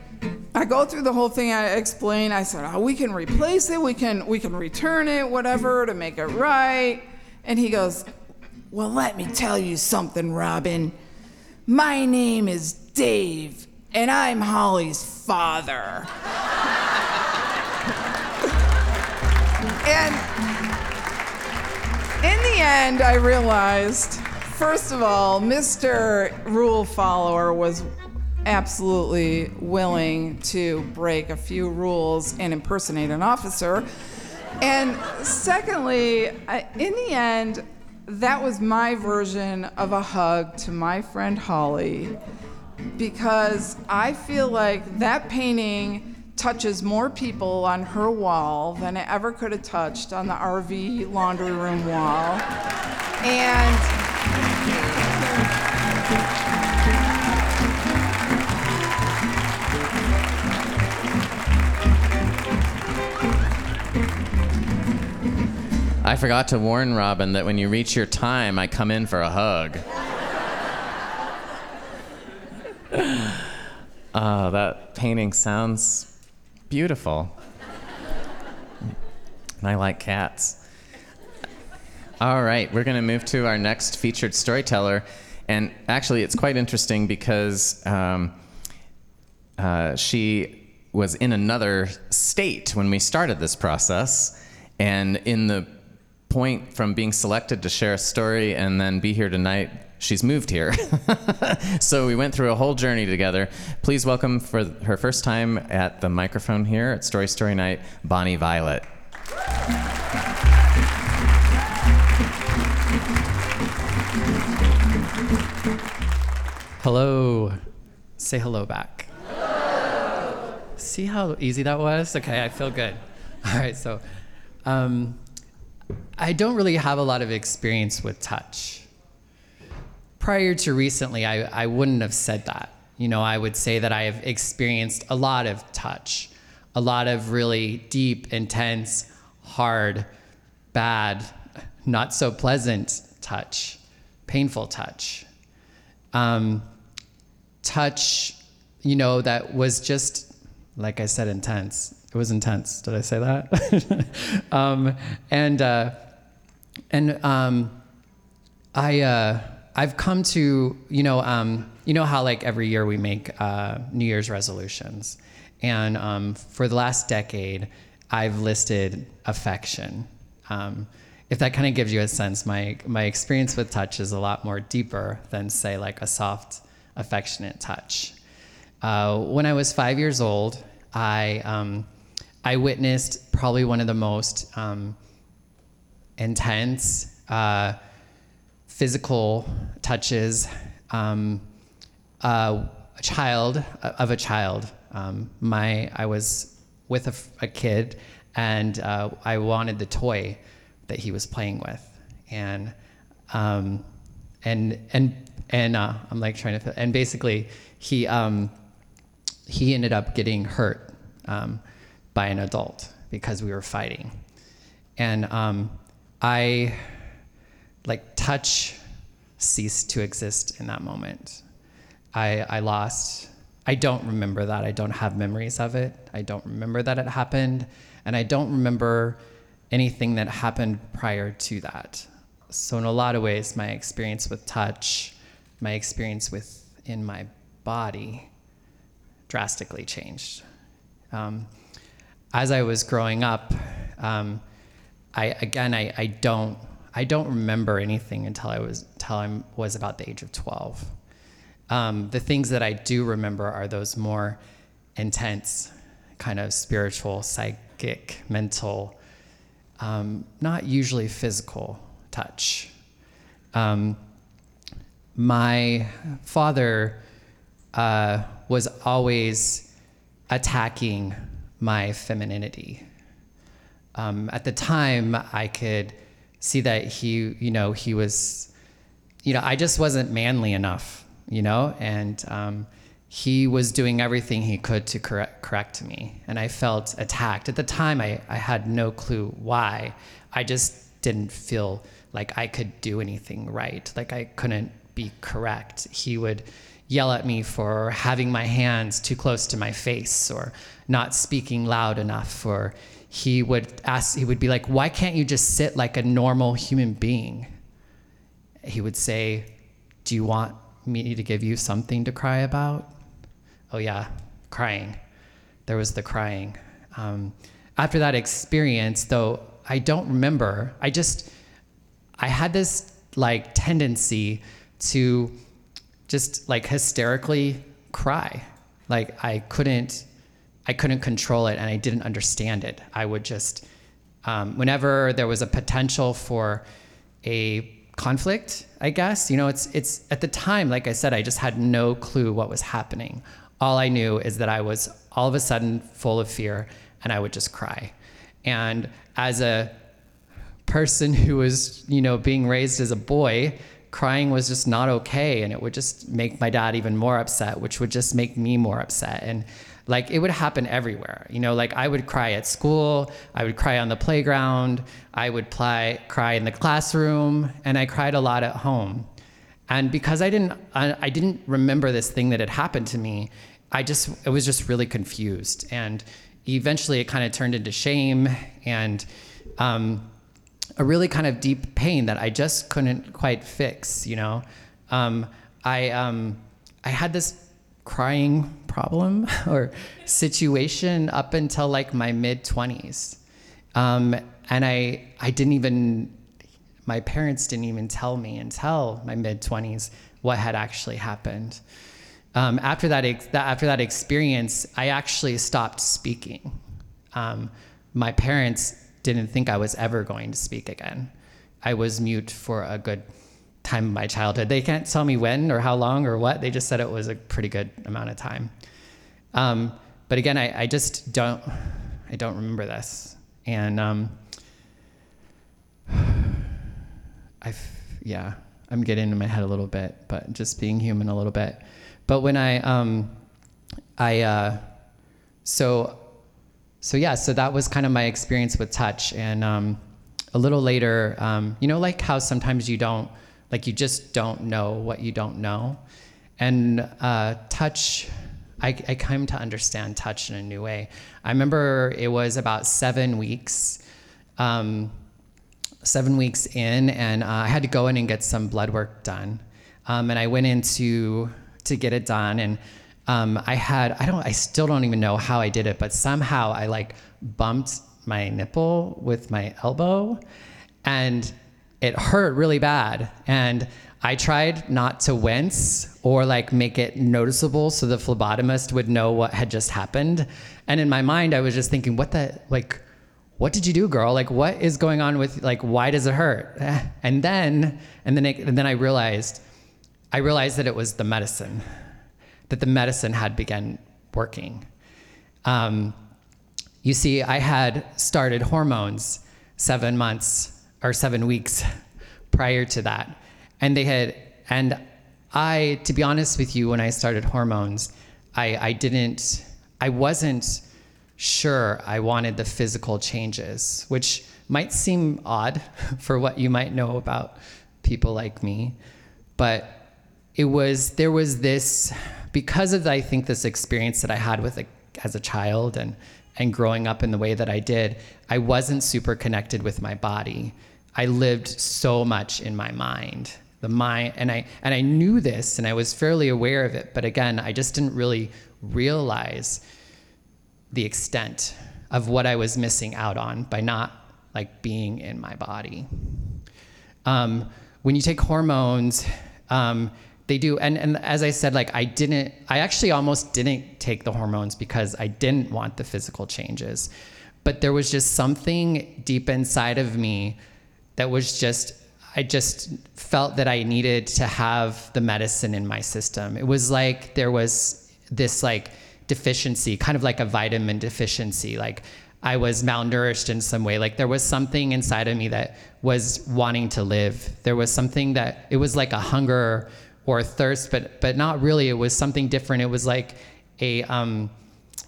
I go through the whole thing. I explain. I said, "Oh, we can replace it. We can we can return it, whatever, to make it right." And he goes, "Well, let me tell you something, Robin. My name is Dave, and I'm Holly's father." and in the end, I realized, first of all, Mr. Rule Follower was absolutely willing to break a few rules and impersonate an officer. And secondly, in the end, that was my version of a hug to my friend Holly because I feel like that painting touches more people on her wall than it ever could have touched on the RV laundry room wall. And I forgot to warn Robin that when you reach your time, I come in for a hug. oh, that painting sounds beautiful. And I like cats. All right, we're going to move to our next featured storyteller. And actually, it's quite interesting because um, uh, she was in another state when we started this process. And in the point from being selected to share a story and then be here tonight, she's moved here. so we went through a whole journey together. Please welcome for her first time at the microphone here at Story Story Night, Bonnie Violet. Hello. Say hello back. See how easy that was? Okay, I feel good. All right, so um, I don't really have a lot of experience with touch. Prior to recently, I, I wouldn't have said that. You know, I would say that I have experienced a lot of touch, a lot of really deep, intense, hard, bad, not so pleasant touch, painful touch. Um, touch, you know, that was just, like I said, intense. It was intense. Did I say that? um, and uh, and um, I uh, I've come to you know um, you know how like every year we make uh, New Year's resolutions, and um, for the last decade I've listed affection. Um, if that kind of gives you a sense, my my experience with touch is a lot more deeper than say like a soft, affectionate touch. Uh, when I was five years old, I um, I witnessed probably one of the most um, intense uh, physical touches um, uh, a child of a child. Um, my I was with a, a kid, and uh, I wanted the toy that he was playing with, and um, and and and uh, I'm like trying to and basically he um, he ended up getting hurt um, by an adult because we were fighting. And um, I, like, touch ceased to exist in that moment. I, I lost, I don't remember that. I don't have memories of it. I don't remember that it happened. And I don't remember anything that happened prior to that. So, in a lot of ways, my experience with touch, my experience with in my body drastically changed. Um, as I was growing up, um, I again I, I don't I don't remember anything until I was until I was about the age of 12. Um, the things that I do remember are those more intense, kind of spiritual, psychic, mental, um, not usually physical touch. Um, my father uh, was always attacking my femininity. Um, at the time, I could see that he, you know, he was, you know, I just wasn't manly enough, you know, and um, he was doing everything he could to correct, correct me. And I felt attacked. At the time, I, I had no clue why. I just didn't feel like I could do anything right, like I couldn't be correct. He would yell at me for having my hands too close to my face or not speaking loud enough or he would ask he would be like why can't you just sit like a normal human being? He would say do you want me to give you something to cry about? Oh yeah crying. There was the crying. Um, after that experience though i don't remember. I just i had this like tendency to just like hysterically cry. Like i couldn't i couldn't control it and i didn't understand it. I would just um, whenever there was a potential for a conflict i guess you know it's it's at the time like i said i just had no clue what was happening. All i knew is that i was all of a sudden full of fear and i would just cry. And as a person who was, you know, being raised as a boy, crying was just not okay and it would just make my dad even more upset, which would just make me more upset. And like it would happen everywhere. You know, like I would cry at school, I would cry on the playground, I would play, cry in the classroom, and I cried a lot at home. And because I didn't I, I didn't remember this thing that had happened to me, I just I was just really confused. And eventually it kind of turned into shame and um, a really kind of deep pain that I just couldn't quite fix. You know, um, I um, I had this crying problem or situation up until like my mid twenties, um, and I I didn't even my parents didn't even tell me until my mid twenties what had actually happened. Um, after that, after that experience, I actually stopped speaking. Um, my parents didn't think I was ever going to speak again. I was mute for a good time of my childhood. They can't tell me when or how long or what. They just said it was a pretty good amount of time. Um, but again, I, I, just don't, I don't remember this. And um, I, yeah, I'm getting into my head a little bit, but just being human a little bit. But when I, um, I, uh, so so yeah, so that was kind of my experience with touch. And um, a little later, um, you know, like how sometimes you don't, like you just don't know what you don't know. And uh, touch, I, I came to understand touch in a new way. I remember it was about seven weeks, um, seven weeks in, and uh, I had to go in and get some blood work done. Um, and I went in to, to get it done, and um, I had I don't I still don't even know how I did it, but somehow I like bumped my nipple with my elbow, and it hurt really bad. And I tried not to wince or like make it noticeable so the phlebotomist would know what had just happened. And in my mind, I was just thinking, what the like. What did you do, girl? Like, what is going on with like? Why does it hurt? And then, and then, it, and then I realized, I realized that it was the medicine that the medicine had begun working. Um, you see, I had started hormones seven months or seven weeks prior to that. And they had, and I, to be honest with you, when I started hormones, I, I didn't, I wasn't sure I wanted the physical changes, which might seem odd for what you might know about people like me. But it was, there was this, because of I think this experience that I had with a, as a child and and growing up in the way that I did, I wasn't super connected with my body. I lived so much in my mind. The mind and I and I knew this and I was fairly aware of it, but again, I just didn't really realize the extent of what I was missing out on by not like being in my body. Um, when you take hormones, um, they do and and as i said like i didn't i actually almost didn't take the hormones because i didn't want the physical changes but there was just something deep inside of me that was just i just felt that i needed to have the medicine in my system it was like there was this like deficiency kind of like a vitamin deficiency like I was malnourished in some way. Like there was something inside of me that was wanting to live. There was something that it was like a hunger or thirst, but but not really. It was something different. It was like a um,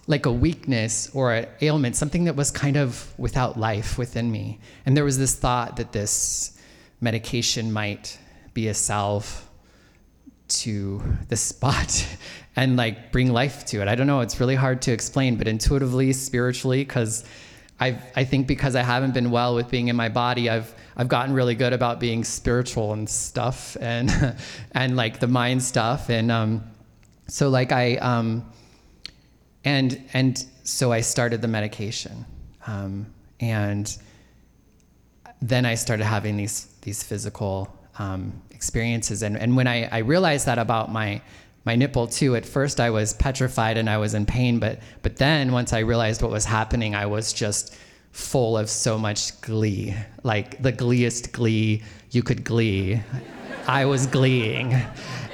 like a weakness or an ailment, something that was kind of without life within me. And there was this thought that this medication might be a salve to the spot and like bring life to it. I don't know, it's really hard to explain, but intuitively, spiritually, because I I think because I haven't been well with being in my body, I've I've gotten really good about being spiritual and stuff and and like the mind stuff. And um so like I um and and so I started the medication. Um and then I started having these these physical um, experiences, and and when I, I realized that about my my nipple too, at first I was petrified and I was in pain, but but then once I realized what was happening, I was just full of so much glee, like the gleeest glee you could glee. I was gleeing,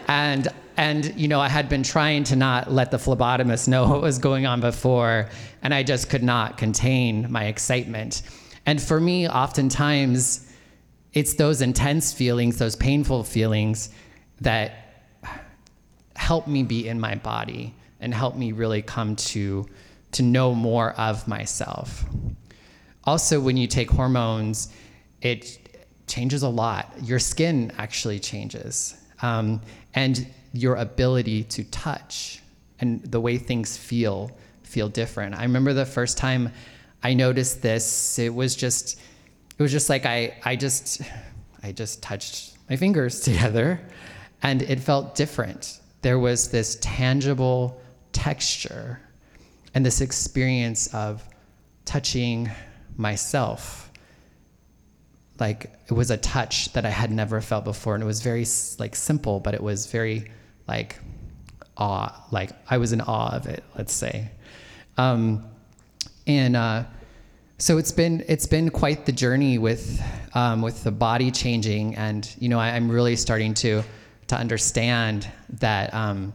and and you know I had been trying to not let the phlebotomist know what was going on before, and I just could not contain my excitement. And for me, oftentimes, it's those intense feelings, those painful feelings that help me be in my body and help me really come to to know more of myself. Also, when you take hormones, it changes a lot. Your skin actually changes, um, and your ability to touch and the way things feel feel different. I remember the first time I noticed this. It was just, it was just like I, I just, I just touched my fingers together, and it felt different. There was this tangible texture, and this experience of touching myself. Like it was a touch that I had never felt before, and it was very like simple, but it was very like awe. Like I was in awe of it. Let's say. Um, and uh, so it's been it's been quite the journey with um, with the body changing, and you know I, am really starting to to understand that um,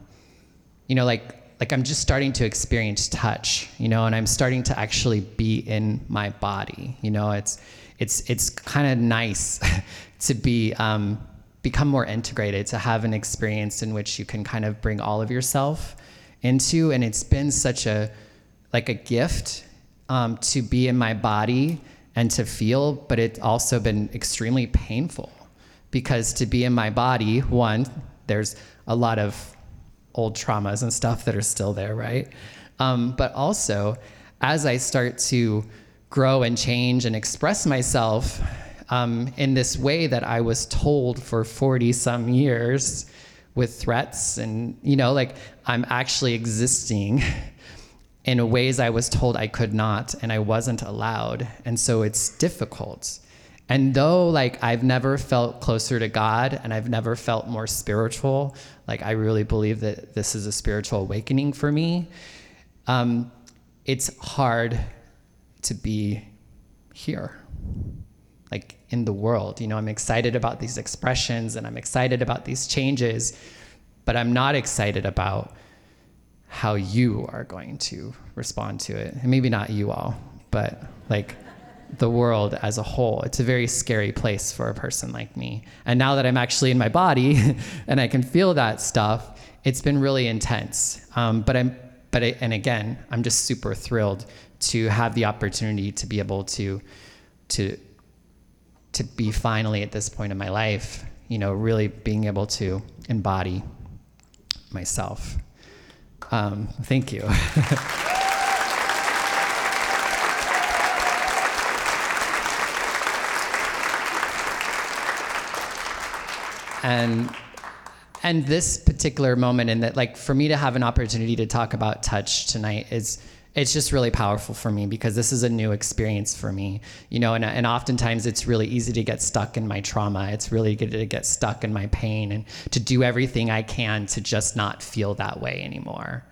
you know like like I'm just starting to experience touch, you know, and I'm starting to actually be in my body. You know, it's it's it's kind of nice to be um, become more integrated, to have an experience in which you can kind of bring all of yourself into, and it's been such a like a gift um, to be in my body and to feel, but it's also been extremely painful because to be in my body, one, there's a lot of old traumas and stuff that are still there, right? Um, but also, as I start to grow and change and express myself um, in this way that I was told for 40 some years with threats, and you know, like I'm actually existing in ways I was told I could not and I wasn't allowed. And so it's difficult. And though like I've never felt closer to God and I've never felt more spiritual, like I really believe that this is a spiritual awakening for me. Um, it's hard to be here, like in the world. You know, I'm excited about these expressions and I'm excited about these changes, but I'm not excited about how you are going to respond to it. And maybe not you all, but like the world as a whole. It's a very scary place for a person like me. And now that I'm actually in my body and I can feel that stuff, it's been really intense. Um, but I'm, but I, and again, I'm just super thrilled to have the opportunity to be able to, to, to be finally at this point in my life, you know, really being able to embody myself. Um, thank you. and and this particular moment and that like for me to have an opportunity to talk about touch tonight is it's just really powerful for me because this is a new experience for me you know and, and oftentimes it's really easy to get stuck in my trauma. It's really good to get stuck in my pain and to do everything i can to just not feel that way anymore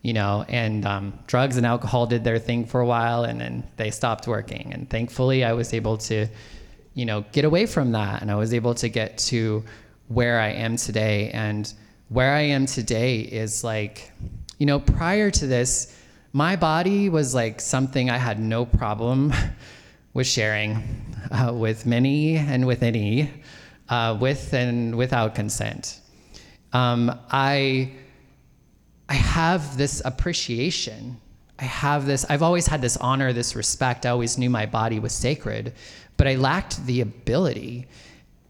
you know. And um, drugs and alcohol did their thing for a while and then they stopped working. And thankfully i was able to you know get away from that and i was able to get to where i am today and where i am today is like you know prior to this my body was like something I had no problem with sharing uh, with many and with any, uh, with and without consent. Um, I, I have this appreciation. I have this, I've always had this honor, this respect. I always knew my body was sacred, but I lacked the ability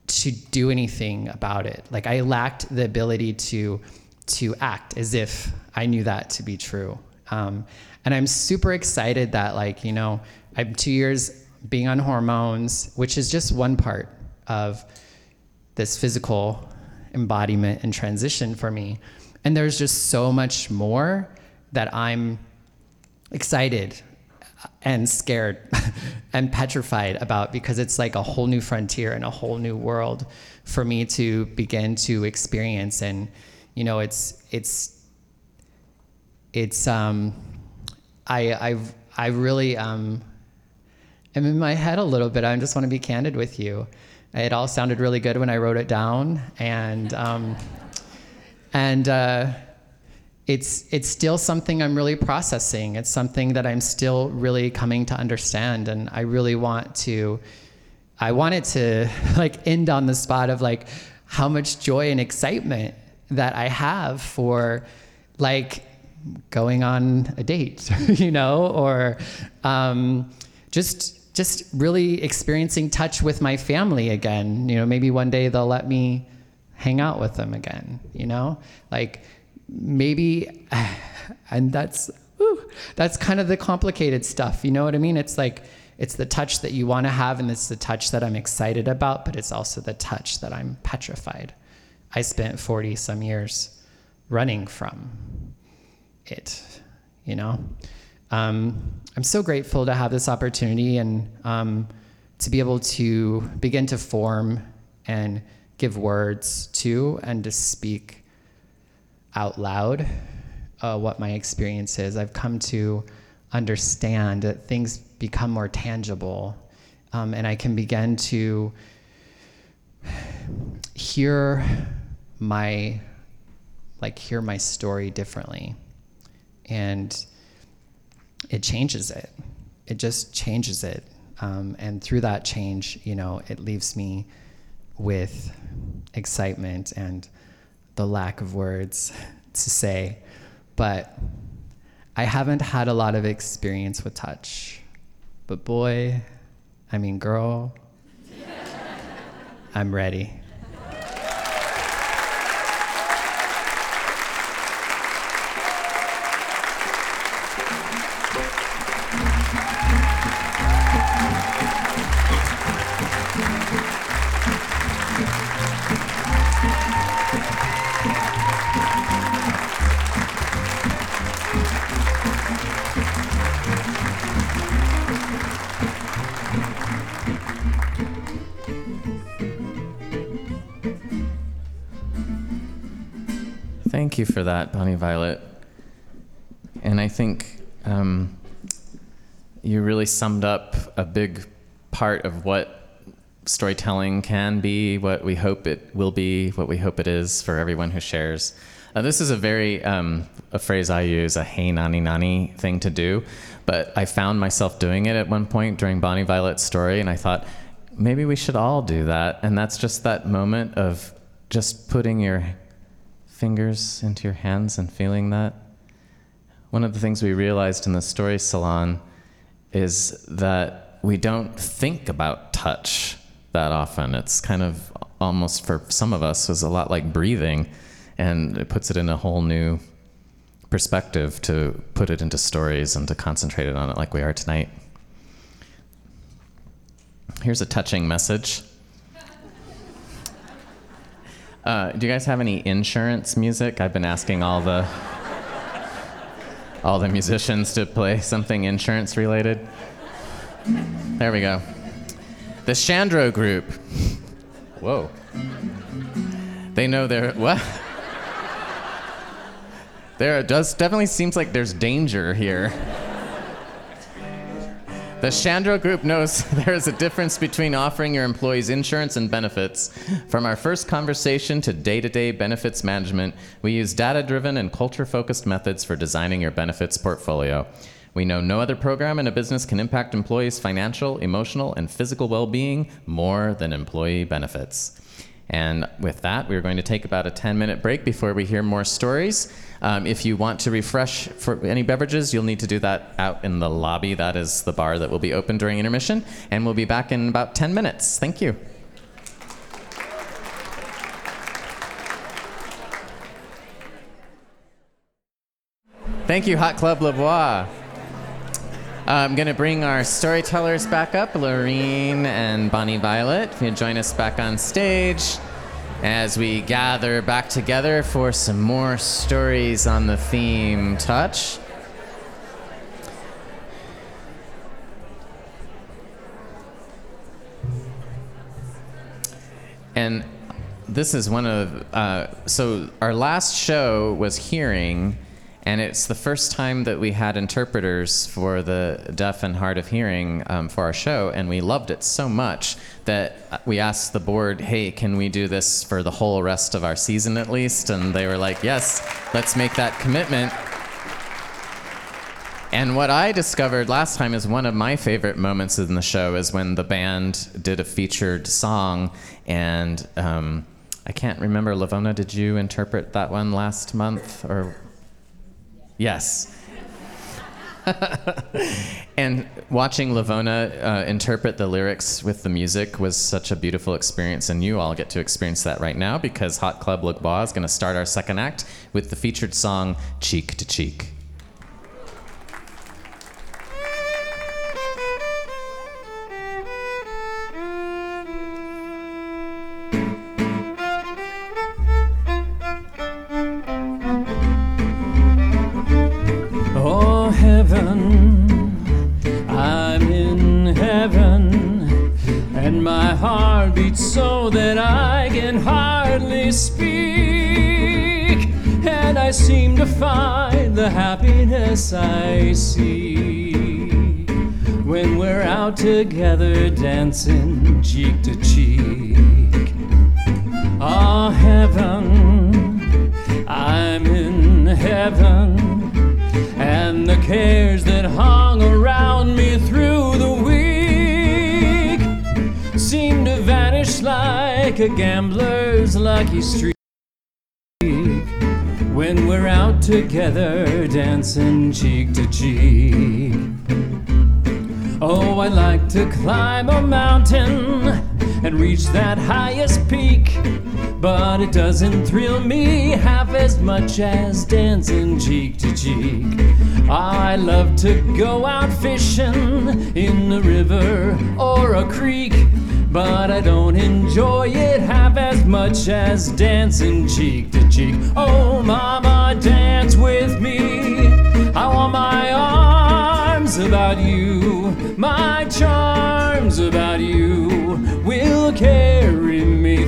to do anything about it. Like I lacked the ability to to act as if I knew that to be true. Um, and I'm super excited that like you know I'm two years being on hormones, which is just one part of this physical embodiment and transition for me. And there's just so much more that I'm excited and scared and petrified about because it's like a whole new frontier and a whole new world for me to begin to experience and you know it's it's it's um I I've I really um am in my head a little bit. I just want to be candid with you. It all sounded really good when I wrote it down, and um, and uh, it's it's still something I'm really processing. It's something that I'm still really coming to understand, and I really want to. I want it to like end on the spot of like how much joy and excitement that I have for like going on a date, you know, or um, just just really experiencing touch with my family again. You know, maybe one day they'll let me hang out with them again. You know, like maybe, and that's whew, that's kind of the complicated stuff. You know what I mean? It's like it's the touch that you want to have, and it's the touch that I'm excited about, but it's also the touch that I'm petrified. I spent 40 some years running from it, you know? Um, I'm so grateful to have this opportunity and um, to be able to begin to form and give words to and to speak out loud uh, what my experience is. I've come to understand that things become more tangible um, and I can begin to hear my like hear my story differently. And it changes it. It just changes it. Um, and through that change you know it leaves me with excitement and the lack of words to say but i haven't had a lot of experience with touch. But boy i mean girl i'm ready that, Bonnie Violet. And I think um, you really summed up a big part of what storytelling can be, what we hope it will be, what we hope it is for everyone who shares. Uh, this is a very, um, a phrase I use, a hey nani nani thing to do. But I found myself doing it at one point during Bonnie Violet's story, and I thought, maybe we should all do that. And that's just that moment of just putting your fingers into your hands and feeling that. One of the things we realized in the story salon is that we don't think about touch that often. It's kind of almost for some of us is a lot like breathing, and it puts it in a whole new perspective to put it into stories and to concentrate on it like we are tonight. Here's a touching message. Uh, do you guys have any insurance music? I've been asking all the all the musicians to play something insurance related. There we go. The Chandro Group. Whoa. They know their what? There does definitely seems like there's danger here. The Chandro Group knows there is a difference between offering your employees insurance and benefits. From our first conversation to day to day benefits management, we use data driven and culture focused methods for designing your benefits portfolio. We know no other program in a business can impact employees' financial, emotional, and physical well being more than employee benefits. And with that, we're going to take about a 10 minute break before we hear more stories. Um, if you want to refresh for any beverages, you'll need to do that out in the lobby. That is the bar that will be open during intermission. And we'll be back in about 10 minutes. Thank you. Thank you, Hot Club Les Bois. I'm going to bring our storytellers back up, Laureen and Bonnie Violet. You join us back on stage as we gather back together for some more stories on the theme touch. And this is one of uh, so our last show was hearing and it's the first time that we had interpreters for the deaf and hard of hearing um, for our show and we loved it so much that we asked the board hey can we do this for the whole rest of our season at least and they were like yes let's make that commitment and what I discovered last time is one of my favorite moments in the show is when the band did a featured song, and um, I can't remember. Lavona, did you interpret that one last month or? Yes. and watching Lavona uh, interpret the lyrics with the music was such a beautiful experience, and you all get to experience that right now because Hot Club Les Bois is going to start our second act with the featured song Cheek to Cheek. Find the happiness I see when we're out together dancing cheek to cheek. Oh, heaven, I'm in heaven and the cares that hung around me through the week seem to vanish like a gambler's lucky streak when we're out together dancing cheek to cheek. Oh, I'd like to climb a mountain and reach that highest peak. But it doesn't thrill me half as much as dancing cheek to cheek. I love to go out fishing in the river or a creek. But I don't enjoy it half as much as dancing cheek to cheek. Oh, mama, dance with me. I want my arms about you, my charms about you will carry me.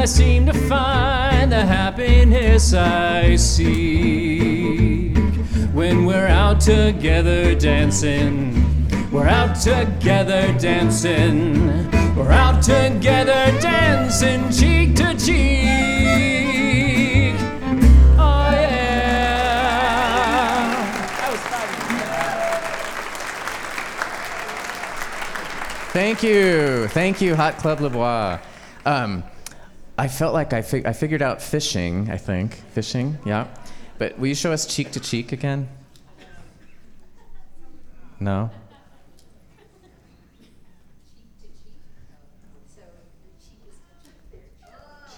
I seem to find the happiness I seek when we're out together dancing. We're out together dancing. We're out together dancing cheek to cheek. Oh, yeah. Thank you. Thank you, Hot Club Les Bois. Um, I felt like I, fig- I figured out fishing, I think. Fishing, yeah. But will you show us cheek to cheek again? No?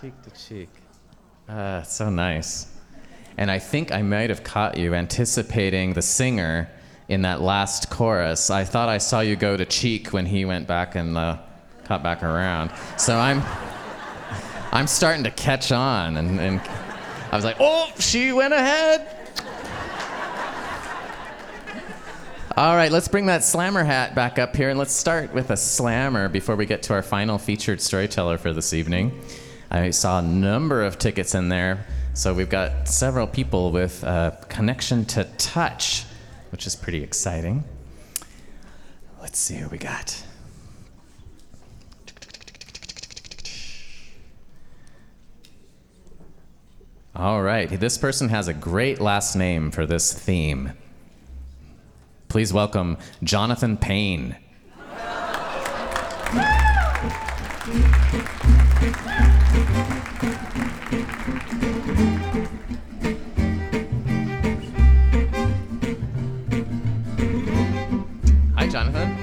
Cheek to cheek. Ah, so nice. And I think I might have caught you anticipating the singer in that last chorus. I thought I saw you go to cheek when he went back and uh, cut back around. So I'm. I'm starting to catch on, and, and I was like, oh, she went ahead. All right, let's bring that slammer hat back up here and let's start with a slammer before we get to our final featured storyteller for this evening. I saw a number of tickets in there, so we've got several people with a connection to touch, which is pretty exciting. Let's see who we got. All right, this person has a great last name for this theme. Please welcome Jonathan Payne. Hi, Jonathan.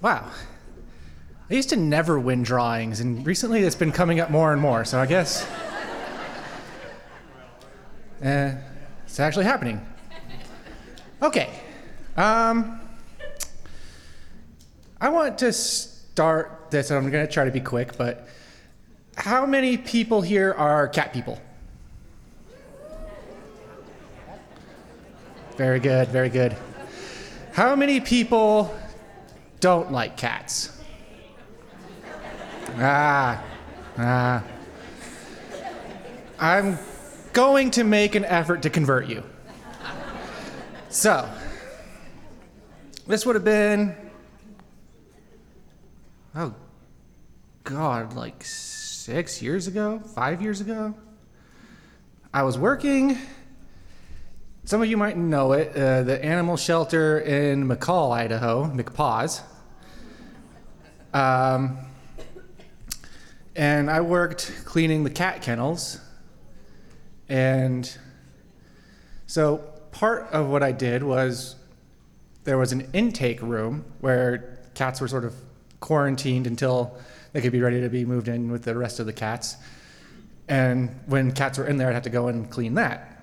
Wow. I used to never win drawings, and recently it's been coming up more and more, so I guess. Uh, it's actually happening. Okay. Um, I want to start this, and I'm going to try to be quick, but how many people here are cat people? Very good, very good. How many people don't like cats? Ah, ah. I'm going to make an effort to convert you. So, this would have been, oh, God, like six years ago, five years ago. I was working, some of you might know it, uh, the animal shelter in McCall, Idaho, McPaws. Um, and I worked cleaning the cat kennels. And so part of what I did was there was an intake room where cats were sort of quarantined until they could be ready to be moved in with the rest of the cats. And when cats were in there, I'd have to go and clean that.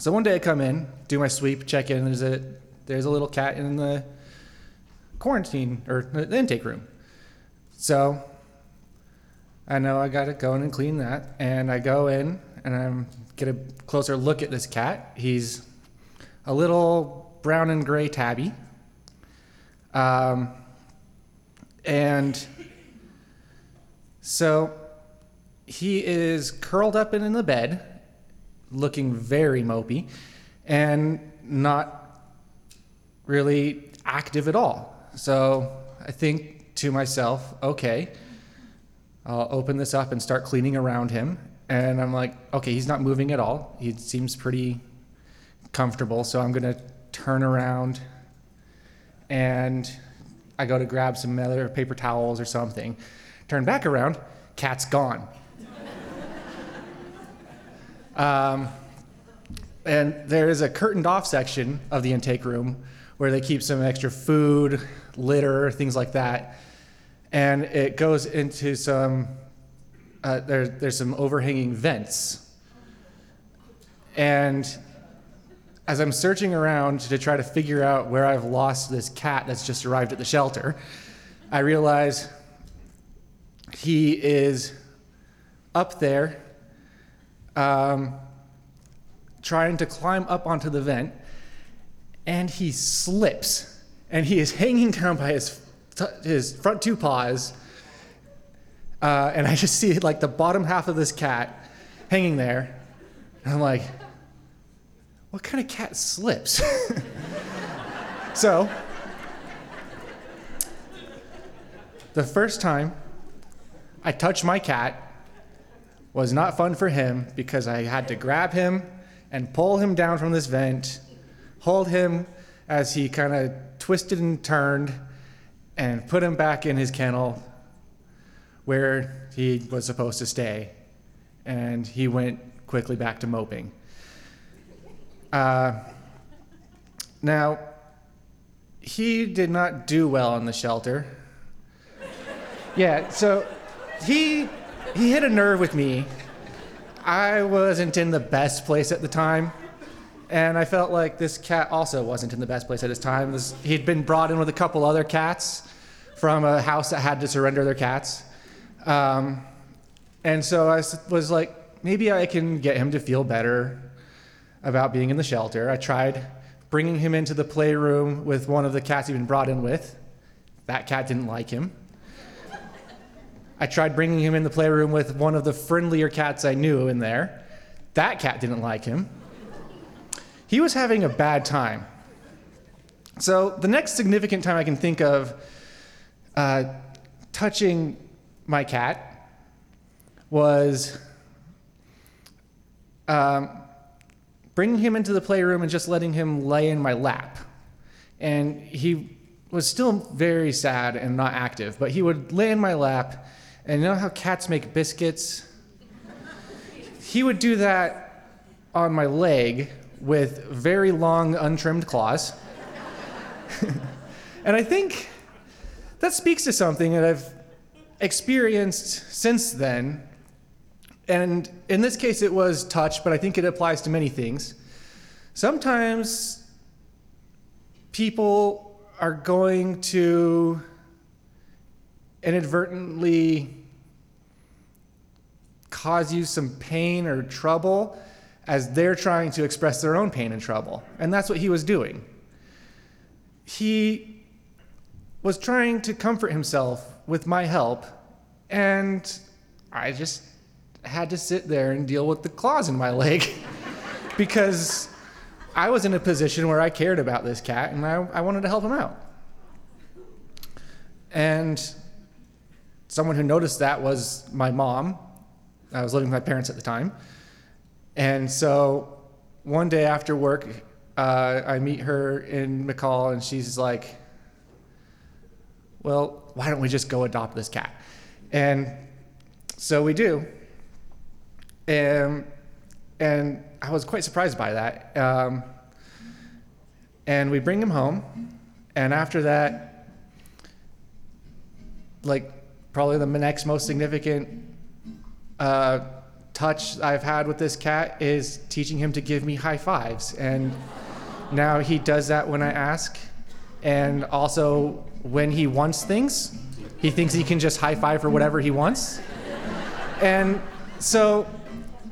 So one day I come in, do my sweep, check in, there's a there's a little cat in the quarantine or the intake room. So I know I gotta go in and clean that. And I go in and I get a closer look at this cat. He's a little brown and gray tabby. Um, and so he is curled up in the bed, looking very mopey, and not really active at all. So I think to myself, okay, I'll open this up and start cleaning around him. And I'm like, okay, he's not moving at all. He seems pretty comfortable. So I'm going to turn around and I go to grab some other paper towels or something. Turn back around, cat's gone. um, and there is a curtained off section of the intake room where they keep some extra food, litter, things like that. And it goes into some, uh, there, there's some overhanging vents. And as I'm searching around to try to figure out where I've lost this cat that's just arrived at the shelter, I realize he is up there um, trying to climb up onto the vent, and he slips, and he is hanging down by his, t- his front two paws. Uh, and I just see like the bottom half of this cat hanging there. And I'm like, what kind of cat slips? so, the first time I touched my cat was not fun for him because I had to grab him and pull him down from this vent, hold him as he kind of twisted and turned, and put him back in his kennel where he was supposed to stay. And he went quickly back to moping. Uh, now, he did not do well in the shelter. Yeah, so he he hit a nerve with me. I wasn't in the best place at the time, and I felt like this cat also wasn't in the best place at his time. This, he'd been brought in with a couple other cats from a house that had to surrender their cats, um, and so I was like, maybe I can get him to feel better about being in the shelter. I tried bringing him into the playroom with one of the cats he'd been brought in with. That cat didn't like him. I tried bringing him in the playroom with one of the friendlier cats I knew in there. That cat didn't like him. He was having a bad time. So, the next significant time I can think of uh, touching my cat was um, bringing him into the playroom and just letting him lay in my lap. And he was still very sad and not active, but he would lay in my lap. And you know how cats make biscuits? He would do that on my leg with very long, untrimmed claws. and I think that speaks to something that I've experienced since then. And in this case, it was touch, but I think it applies to many things. Sometimes people are going to inadvertently cause you some pain or trouble as they're trying to express their own pain and trouble. And that's what he was doing. He was trying to comfort himself with my help, and I just had to sit there and deal with the claws in my leg because I was in a position where I cared about this cat and I, I wanted to help him out. And someone who noticed that was my mom. I was living with my parents at the time. And so one day after work, uh, I meet her in McCall and she's like, Well, why don't we just go adopt this cat? And so we do. And, and I was quite surprised by that. Um, and we bring him home. And after that, like probably the next most significant uh, touch I've had with this cat is teaching him to give me high fives. And now he does that when I ask. And also when he wants things, he thinks he can just high five for whatever he wants. And so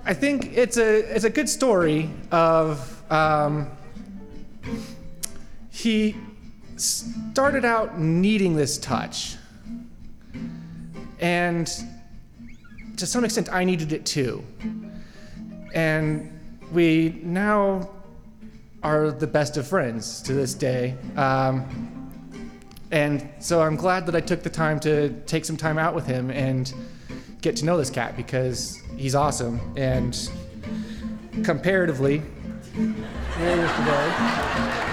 I think it's a, it's a good story of um, he started out needing this touch. And to some extent, I needed it too. And we now are the best of friends to this day. Um, and so I'm glad that I took the time to take some time out with him and get to know this cat because he's awesome. And comparatively, here he today.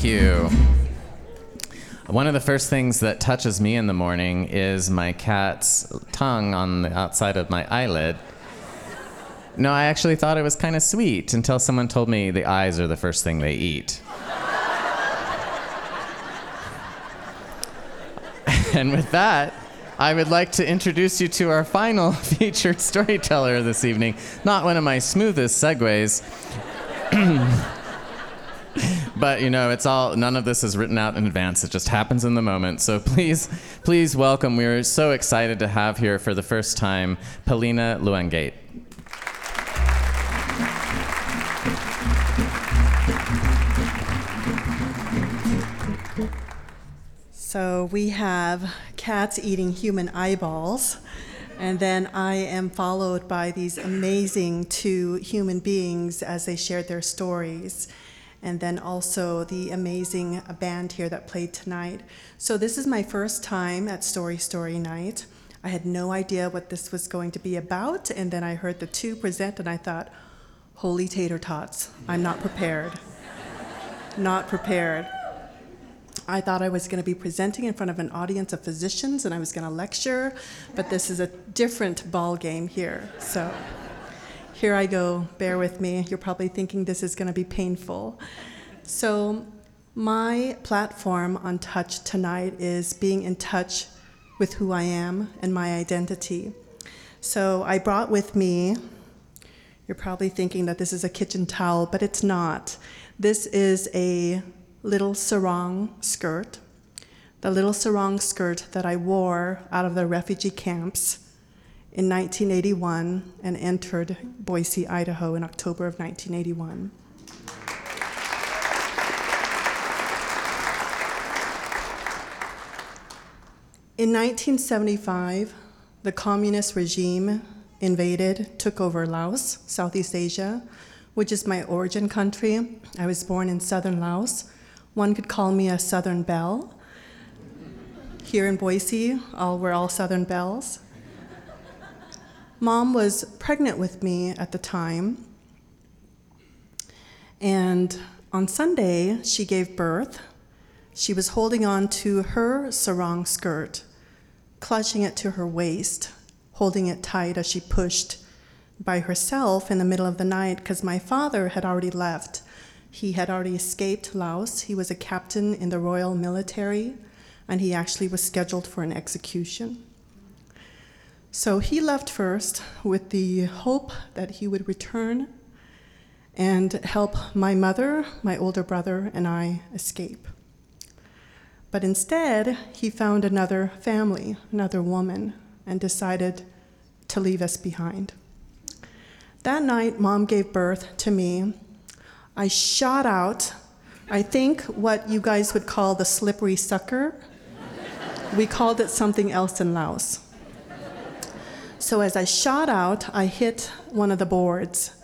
Thank you. One of the first things that touches me in the morning is my cat's tongue on the outside of my eyelid. No, I actually thought it was kind of sweet until someone told me the eyes are the first thing they eat. and with that, I would like to introduce you to our final featured storyteller this evening. Not one of my smoothest segues. But you know, it's all none of this is written out in advance. It just happens in the moment. So please, please welcome. We're so excited to have here for the first time Palina Louangketh. So we have cats eating human eyeballs, and then I am followed by these amazing two human beings as they shared their stories, and then also the amazing band here that played tonight. So this is my first time at Story Story Night. I had no idea what this was going to be about, and then I heard the two present, and I thought, holy tater tots, I'm not prepared. not prepared. I thought I was going to be presenting in front of an audience of physicians and I was going to lecture, but this is a different ball game here. So here I go. Bear with me. You're probably thinking this is going to be painful. So my platform on Touch tonight is being in touch with who I am and my identity. So I brought with me you're probably thinking that this is a kitchen towel, but it's not. This is a little sarong skirt, the little sarong skirt that I wore out of the refugee camps in 1981 and entered Boise, Idaho in October of 1981. In 1975, the communist regime invaded, took over Laos, Southeast Asia, which is my origin country. I was born in southern Laos. One could call me a Southern Belle. Here in Boise, all, we're all Southern Belles. Mom was pregnant with me at the time, and on Sunday, she gave birth. She was holding on to her sarong skirt, clutching it to her waist, holding it tight as she pushed by herself in the middle of the night because my father had already left. He had already escaped Laos. He was a captain in the Royal Military, and he actually was scheduled for an execution. So he left first with the hope that he would return and help my mother, my older brother, and I escape. But instead, he found another family, another woman, and decided to leave us behind. That night, mom gave birth to me. I shot out, I think, what you guys would call the slippery sucker. we called it something else in Laos. So as I shot out, I hit one of the boards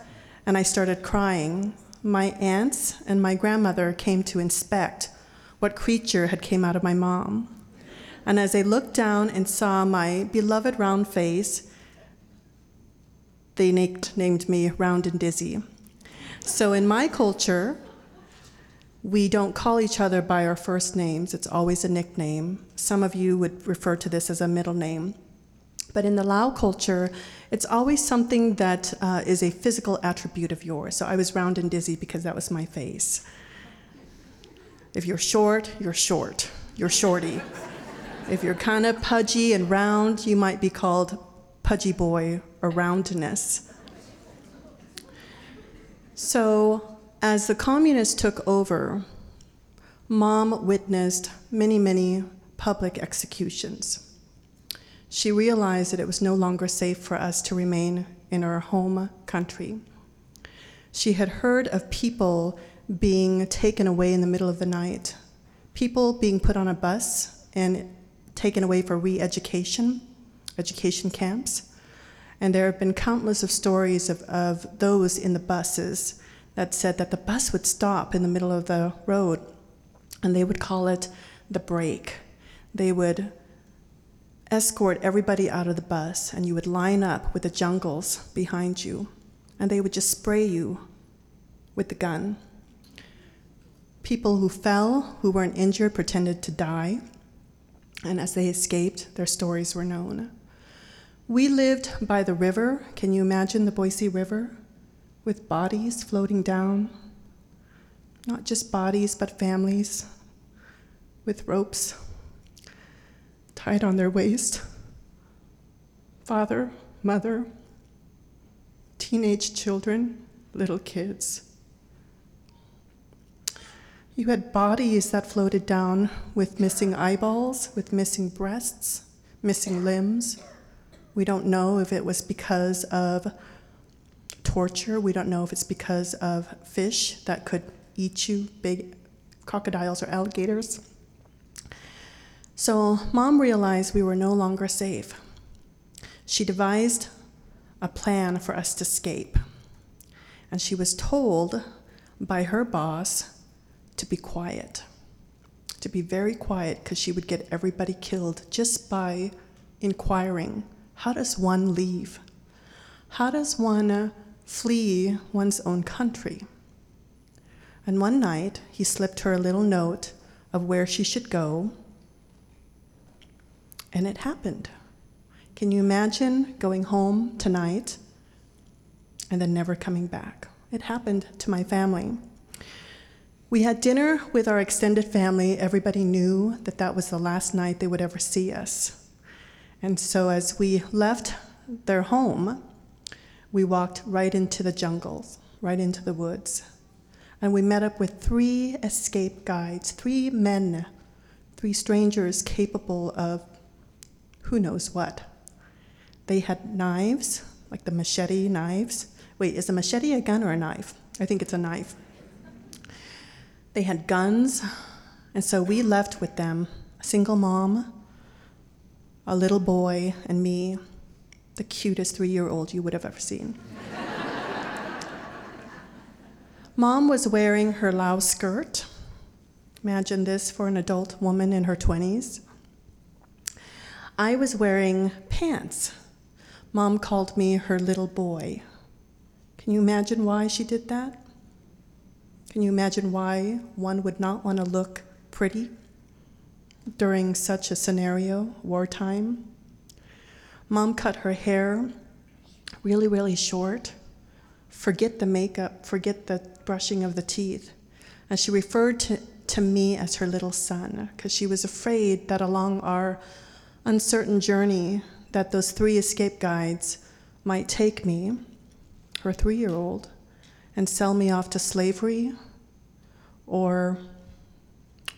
and I started crying. My aunts and my grandmother came to inspect what creature had came out of my mom. And as they looked down and saw my beloved round face, they named me Round and Dizzy. So in my culture, we don't call each other by our first names, it's always a nickname. Some of you would refer to this as a middle name. But in the Lao culture, it's always something that uh, is a physical attribute of yours. So I was round and dizzy because that was my face. If you're short, you're short. You're shorty. if you're kind of pudgy and round, you might be called pudgy boy or roundness. So, as the communists took over, mom witnessed many, many public executions. She realized that it was no longer safe for us to remain in our home country. She had heard of people being taken away in the middle of the night, people being put on a bus and taken away for re education, education camps. And there have been countless of stories of, of those in the buses that said that the bus would stop in the middle of the road and they would call it the break. They would escort everybody out of the bus and you would line up with the jungles behind you and they would just spray you with the gun. People who fell, who weren't injured, pretended to die, and as they escaped, their stories were known. We lived by the river. Can you imagine the Boise River? With bodies floating down. Not just bodies, but families with ropes tied on their waist. Father, mother, teenage children, little kids. You had bodies that floated down with missing eyeballs, with missing breasts, missing limbs. We don't know if it was because of torture. We don't know if it's because of fish that could eat you, big crocodiles or alligators. So, mom realized we were no longer safe. She devised a plan for us to escape. And she was told by her boss to be quiet, to be very quiet, because she would get everybody killed just by inquiring how does one leave? How does one flee one's own country? And one night, he slipped her a little note of where she should go. And it happened. Can you imagine going home tonight and then never coming back? It happened to my family. We had dinner with our extended family. Everybody knew that that was the last night they would ever see us. And so as we left their home, we walked right into the jungles, right into the woods. And we met up with three escape guides, three men, three strangers capable of who knows what. They had knives, like the machete knives. Wait, is a machete a gun or a knife? I think it's a knife. They had guns, and so we left with them a single mom, a little boy, and me, the cutest three year old you would have ever seen. Mom was wearing her Lao skirt. Imagine this for an adult woman in her 20s. I was wearing pants. Mom called me her little boy. Can you imagine why she did that? Can you imagine why one would not want to look pretty during such a scenario, wartime? Mom cut her hair really, really short. Forget the makeup, forget the brushing of the teeth. And she referred to, to me as her little son because she was afraid that along our uncertain journey that those three escape guides might take me, her three year old, and sell me off to slavery or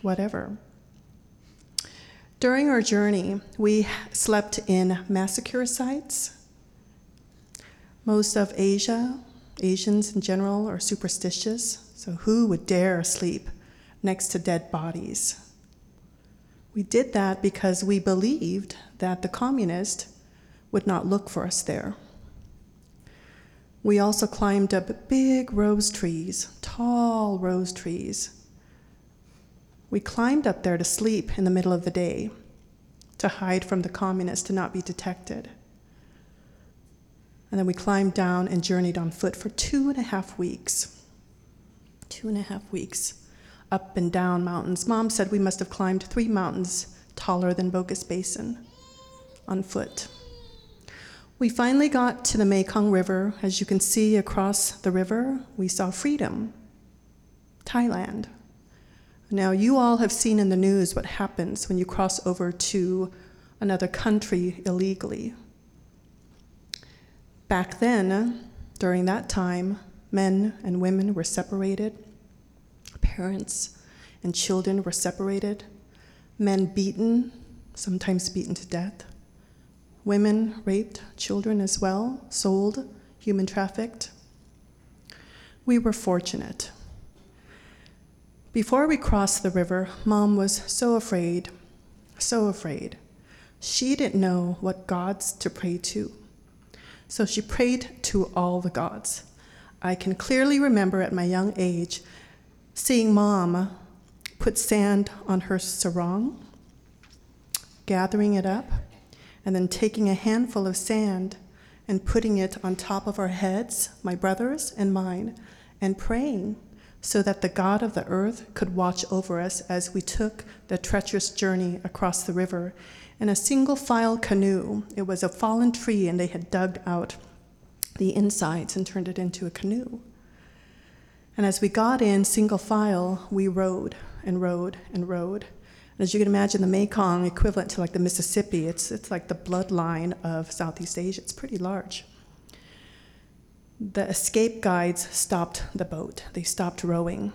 whatever. During our journey, we slept in massacre sites. Most of Asia, Asians in general, are superstitious, so who would dare sleep next to dead bodies? We did that because we believed that the communist would not look for us there. We also climbed up big rose trees, tall rose trees. We climbed up there to sleep in the middle of the day, to hide from the communists, to not be detected. And then we climbed down and journeyed on foot for two and a half weeks. Two and a half weeks, up and down mountains. Mom said we must have climbed three mountains taller than Bogus Basin on foot. We finally got to the Mekong River. As you can see across the river, we saw freedom, Thailand. Now, you all have seen in the news what happens when you cross over to another country illegally. Back then, during that time, men and women were separated, parents and children were separated, men beaten, sometimes beaten to death, women raped, children as well, sold, human trafficked. We were fortunate. Before we crossed the river, mom was so afraid, so afraid. She didn't know what gods to pray to. So she prayed to all the gods. I can clearly remember at my young age seeing mom put sand on her sarong, gathering it up, and then taking a handful of sand and putting it on top of our heads, my brother's and mine, and praying so that the God of the earth could watch over us as we took the treacherous journey across the river in a single file canoe. It was a fallen tree, and they had dug out the insides and turned it into a canoe. And as we got in single file, we rowed and rowed and rowed. And as you can imagine, the Mekong, equivalent to like the Mississippi, it's, it's like the bloodline of Southeast Asia. It's pretty large. The escape guides stopped the boat, they stopped rowing.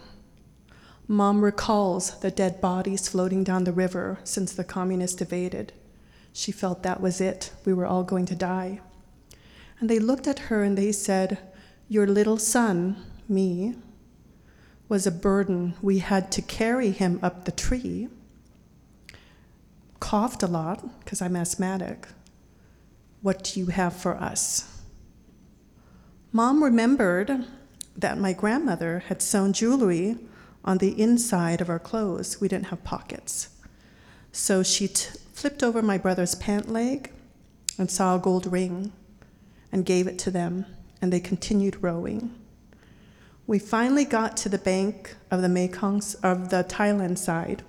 Mom recalls the dead bodies floating down the river since the communists evaded. She felt that was it. We were all going to die. And they looked at her and they said, Your little son, me, was a burden. We had to carry him up the tree. Coughed a lot because I'm asthmatic. What do you have for us? Mom remembered that my grandmother had sewn jewelry on the inside of our clothes. We didn't have pockets. So she t- flipped over my brother's pant leg and saw a gold ring and gave it to them, and they continued rowing. We finally got to the bank of the Mekong, of the Thailand side,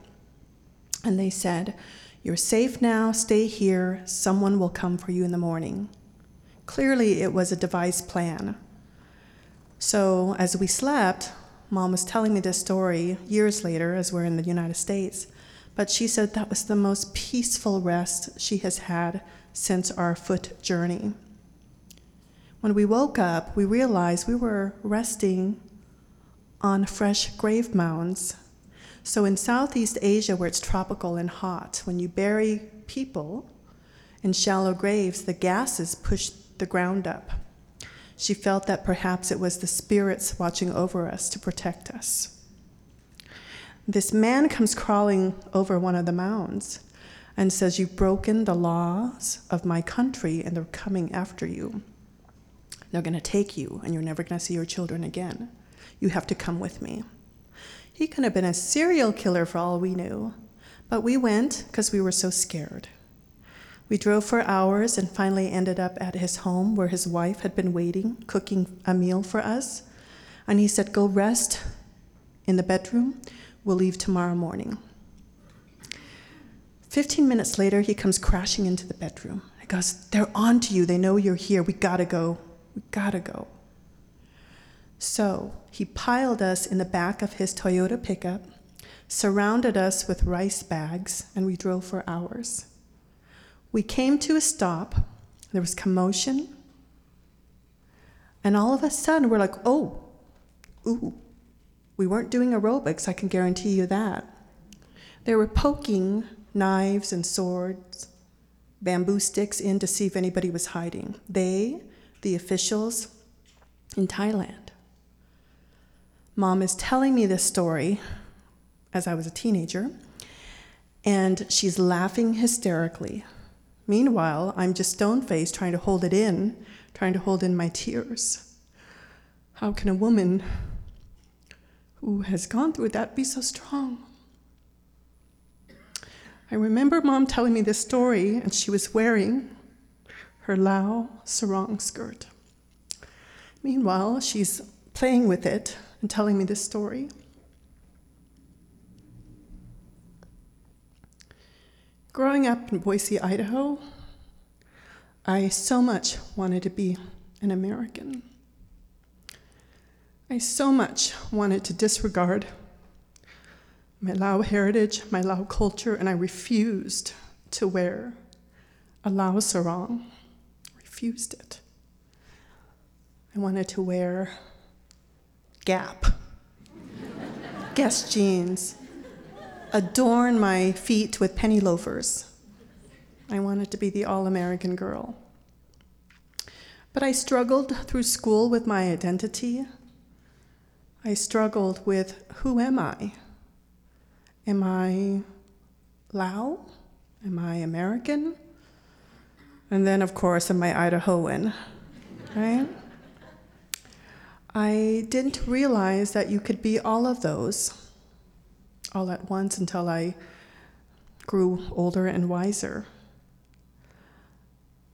And they said, You're safe now, stay here, someone will come for you in the morning. Clearly, it was a devised plan. So, as we slept, mom was telling me this story years later as we're in the United States. But she said that was the most peaceful rest she has had since our foot journey. When we woke up, we realized we were resting on fresh grave mounds. So, in Southeast Asia, where it's tropical and hot, when you bury people in shallow graves, the gases push the ground up. She felt that perhaps it was the spirits watching over us to protect us. This man comes crawling over one of the mounds and says, You've broken the laws of my country and they're coming after you. They're going to take you and you're never going to see your children again. You have to come with me. He could have been a serial killer for all we knew, but we went because we were so scared. We drove for hours and finally ended up at his home where his wife had been waiting, cooking a meal for us. And he said, Go rest in the bedroom. We'll leave tomorrow morning. 15 minutes later, he comes crashing into the bedroom. He goes, They're on to you. They know you're here. We gotta go. We gotta go. So he piled us in the back of his Toyota pickup, surrounded us with rice bags, and we drove for hours. We came to a stop. There was commotion. And all of a sudden, we're like, oh, ooh. We weren't doing aerobics, I can guarantee you that. They were poking knives and swords, bamboo sticks in to see if anybody was hiding. They, the officials in Thailand. Mom is telling me this story as I was a teenager, and she's laughing hysterically. Meanwhile, I'm just stone faced trying to hold it in, trying to hold in my tears. How can a woman who has gone through that be so strong? I remember mom telling me this story, and she was wearing her Lao sarong skirt. Meanwhile, she's playing with it and telling me this story. Growing up in Boise, Idaho, I so much wanted to be an American. I so much wanted to disregard my Lao heritage, my Lao culture, and I refused to wear a Lao sarong. Refused it. I wanted to wear Gap, Guess jeans, adorn my feet with penny loafers. I wanted to be the all American girl. But I struggled through school with my identity. I struggled with who am I? Am I Lao? Am I American? And then, of course, am I Idahoan? Right? I didn't realize that you could be all of those all at once until I grew older and wiser.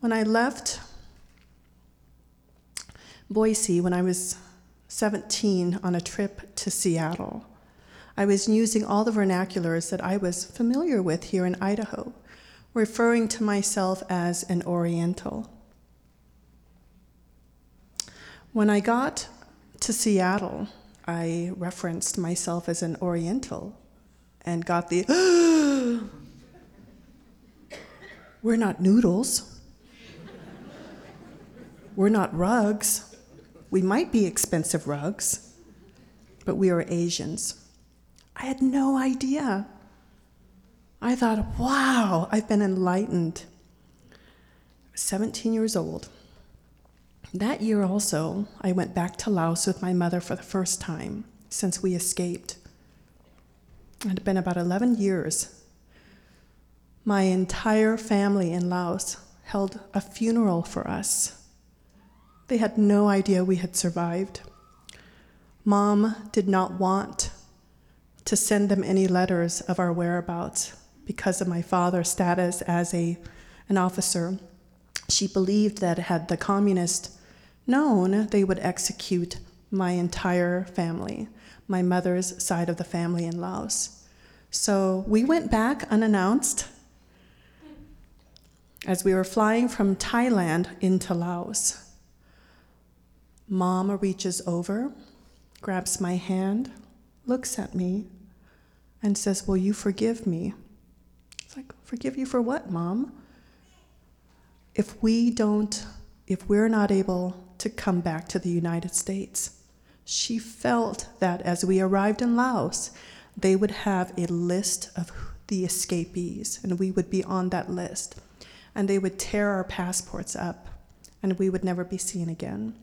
When I left Boise when I was 17 on a trip to Seattle, I was using all the vernaculars that I was familiar with here in Idaho, referring to myself as an Oriental. When I got to Seattle, I referenced myself as an Oriental and got the, we're not noodles. We're not rugs. We might be expensive rugs, but we are Asians. I had no idea. I thought, wow, I've been enlightened. 17 years old. That year also, I went back to Laos with my mother for the first time since we escaped. It had been about 11 years. My entire family in Laos held a funeral for us. They had no idea we had survived. Mom did not want to send them any letters of our whereabouts because of my father's status as a, an officer. She believed that had the communists known, they would execute my entire family, my mother's side of the family in Laos. So we went back unannounced as we were flying from Thailand into Laos. Mama reaches over, grabs my hand, looks at me, and says, Will you forgive me? It's like, Forgive you for what, Mom? If we don't, if we're not able to come back to the United States, she felt that as we arrived in Laos, they would have a list of the escapees, and we would be on that list. And they would tear our passports up, and we would never be seen again.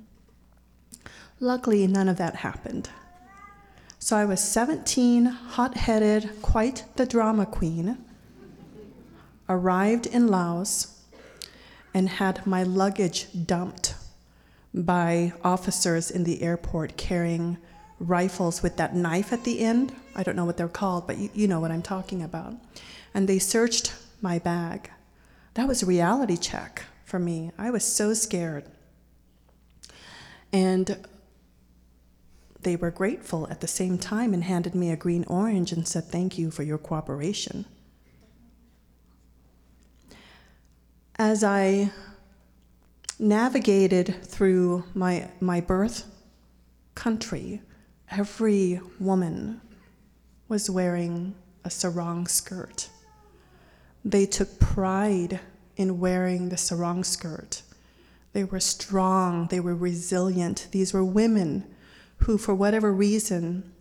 Luckily, none of that happened. So I was 17, hot headed, quite the drama queen, arrived in Laos, and had my luggage dumped by officers in the airport carrying rifles with that knife at the end. I don't know what they're called, but you, you know what I'm talking about. And they searched my bag. That was a reality check for me. I was so scared. And they were grateful at the same time and handed me a green orange and said, Thank you for your cooperation. As I navigated through my, my birth country, every woman was wearing a sarong skirt. They took pride in wearing the sarong skirt. They were strong, they were resilient. These were women who, for whatever reason,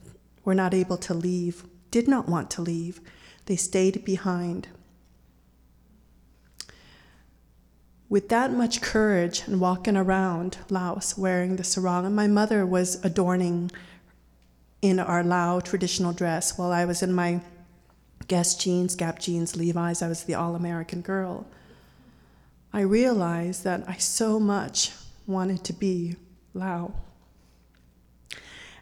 were not able to leave, did not want to leave. They stayed behind. With that much courage and walking around Laos wearing the sarong, and my mother was adorning in our Lao traditional dress while I was in my Guess jeans, Gap jeans, Levi's. I was the all American girl. I realized that I so much wanted to be Lao.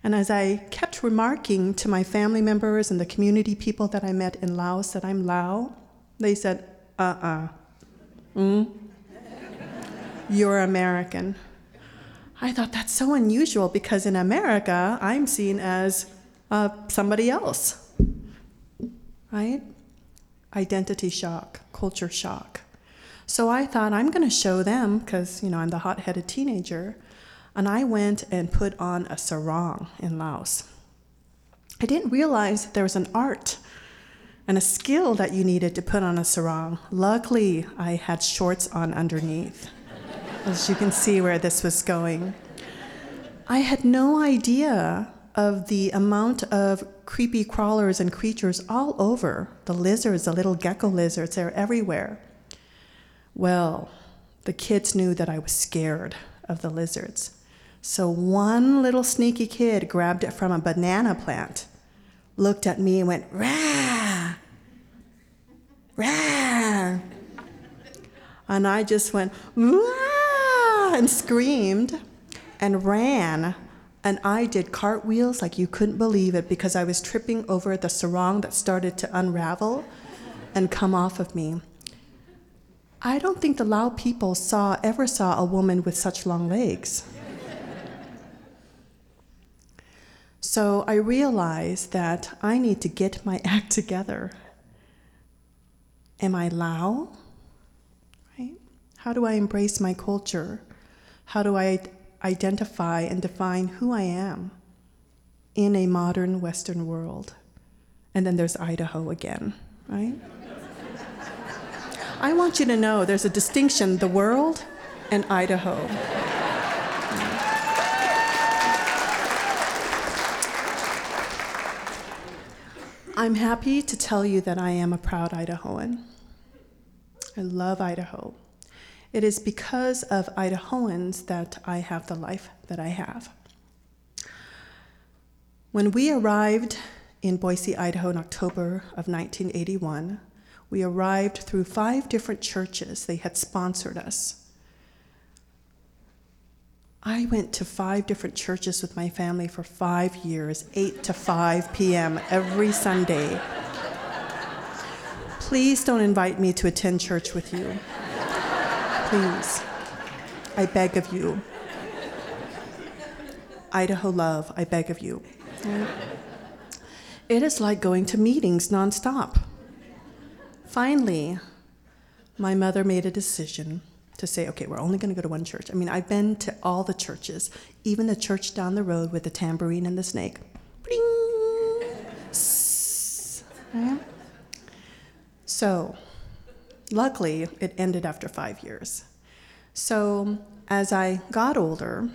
And as I kept remarking to my family members and the community people that I met in Laos that I'm Lao, they said, uh uh-uh. uh. Mm? You're American. I thought that's so unusual because in America, I'm seen as uh, somebody else. Right? Identity shock, culture shock. So I thought I'm going to show them because, you know, I'm the hot headed teenager. And I went and put on a sarong in Laos. I didn't realize there was an art and a skill that you needed to put on a sarong. Luckily, I had shorts on underneath, as you can see where this was going. I had no idea of the amount of creepy crawlers and creatures all over the lizards, the little gecko lizards, they're everywhere. Well, the kids knew that I was scared of the lizards. So one little sneaky kid grabbed it from a banana plant, looked at me, and went, rah, rah. And I just went, rah, and screamed and ran. And I did cartwheels like you couldn't believe it because I was tripping over the sarong that started to unravel and come off of me. I don't think the Lao people saw ever saw a woman with such long legs. So I realized that I need to get my act together. Am I Lao? Right? How do I embrace my culture? How do I identify and define who I am in a modern Western world? And then there's Idaho again, right? I want you to know there's a distinction the world and Idaho. I'm happy to tell you that I am a proud Idahoan. I love Idaho. It is because of Idahoans that I have the life that I have. When we arrived in Boise, Idaho in October of 1981, we arrived through five different churches. They had sponsored us. I went to five different churches with my family for five years, 8 to 5 p.m. every Sunday. Please don't invite me to attend church with you. Please. I beg of you. Idaho love, I beg of you. It is like going to meetings nonstop. Finally, my mother made a decision to say, okay, we're only going to go to one church. I mean, I've been to all the churches, even the church down the road with the tambourine and the snake. Bling! So, luckily, it ended after five years. So, as I got older,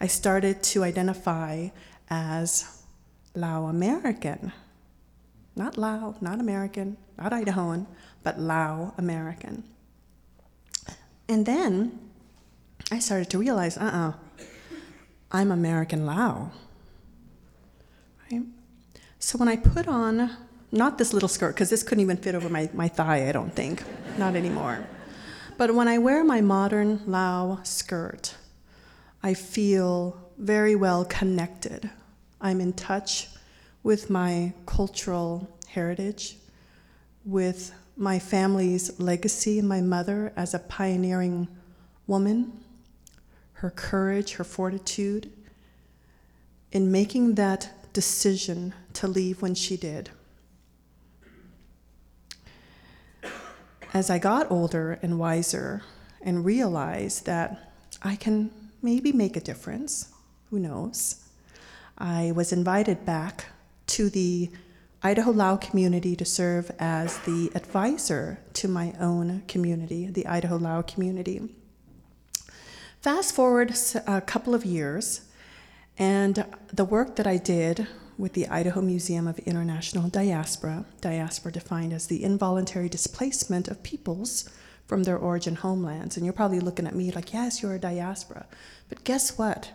I started to identify as Lao American. Not Lao, not American, not Idahoan, but Lao American. And then I started to realize uh uh-uh, uh, i am American Lao. Right? So when I put on, not this little skirt, because this couldn't even fit over my, my thigh, I don't think, not anymore. But when I wear my modern Lao skirt, I feel very well connected. I'm in touch with my cultural heritage, with my family's legacy, my mother as a pioneering woman, her courage, her fortitude in making that decision to leave when she did. As I got older and wiser and realized that I can maybe make a difference, who knows, I was invited back to the Idaho Lao community to serve as the advisor to my own community, the Idaho Lao community. Fast forward a couple of years, and the work that I did with the Idaho Museum of International Diaspora, diaspora defined as the involuntary displacement of peoples from their origin homelands. And you're probably looking at me like, yes, you're a diaspora. But guess what?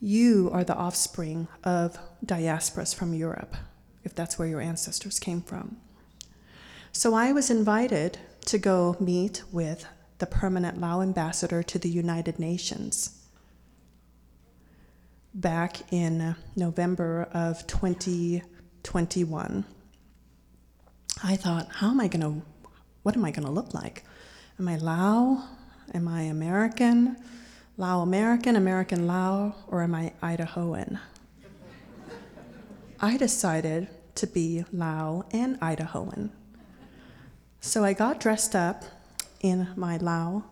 You are the offspring of diasporas from Europe if that's where your ancestors came from. So I was invited to go meet with the permanent Lao ambassador to the United Nations back in November of 2021. I thought, how am I going to, what am I going to look like? Am I Lao? Am I American? Lao American, American Lao, or am I Idahoan? I decided to be Lao and Idahoan. So I got dressed up in my Lao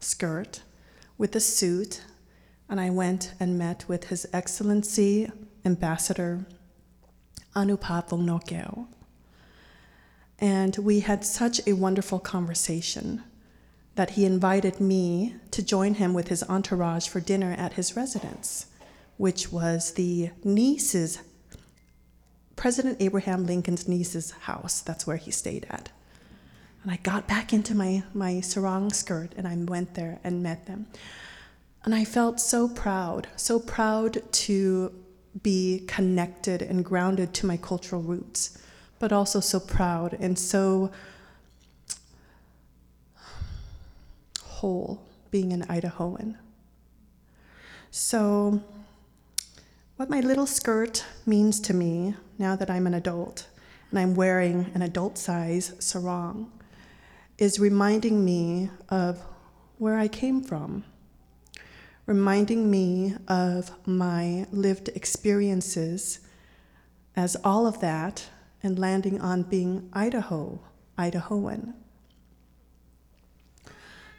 skirt with a suit, and I went and met with His Excellency Ambassador Anouparb. And we had such a wonderful conversation that he invited me to join him with his entourage for dinner at his residence, which was the niece's President Abraham Lincoln's niece's house. That's where he stayed at. And I got back into my, my sarong skirt and I went there and met them. And I felt so proud, so proud to be connected and grounded to my cultural roots, but also so proud and so whole being an Idahoan. So what my little skirt means to me now that I'm an adult and I'm wearing an adult size sarong is reminding me of where I came from, reminding me of my lived experiences as all of that and landing on being Idaho, Idahoan.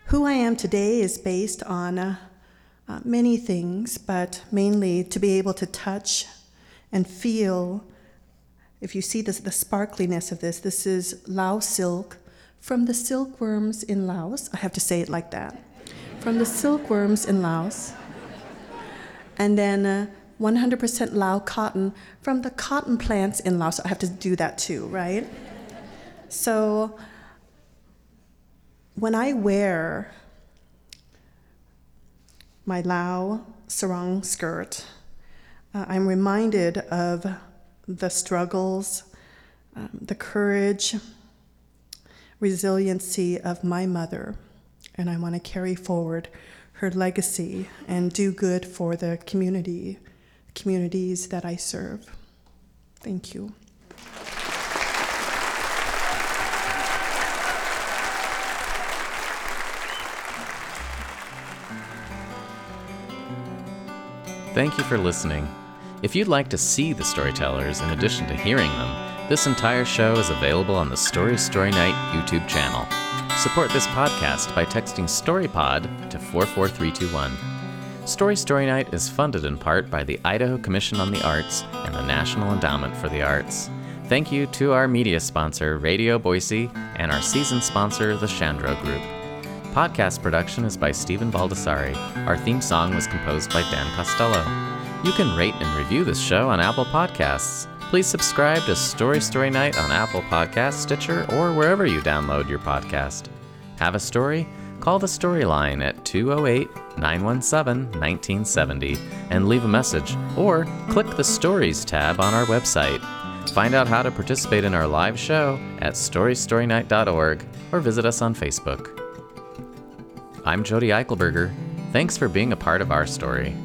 Who I am today is based on uh, many things, but mainly to be able to touch and feel. If you see this, the sparkliness of this, this is Lao silk from the silkworms in Laos. I have to say it like that. From the silkworms in Laos. And then uh, 100% Lao cotton from the cotton plants in Laos. I have to do that too, right? So when I wear my Lao sarong skirt, uh, I'm reminded of the struggles, um, the courage, resiliency of my mother, and I want to carry forward her legacy and do good for the community, communities that I serve. Thank you. Thank you for listening. If you'd like to see the storytellers in addition to hearing them, this entire show is available on the Story Story Night YouTube channel. Support this podcast by texting StoryPod to 44321. Story Story Night is funded in part by the Idaho Commission on the Arts and the National Endowment for the Arts. Thank you to our media sponsor, Radio Boise, and our season sponsor, the Chandro Group. Podcast production is by Stephen Baldessari. Our theme song was composed by Dan Costello. You can rate and review this show on Apple Podcasts. Please subscribe to Story Story Night on Apple Podcasts, Stitcher, or wherever you download your podcast. Have a story? Call the Storyline at 208 917 1970 and leave a message, or click the Stories tab on our website. Find out how to participate in our live show at storystorynight.org or visit us on Facebook. I'm Jodi Eichelberger. Thanks for being a part of our story.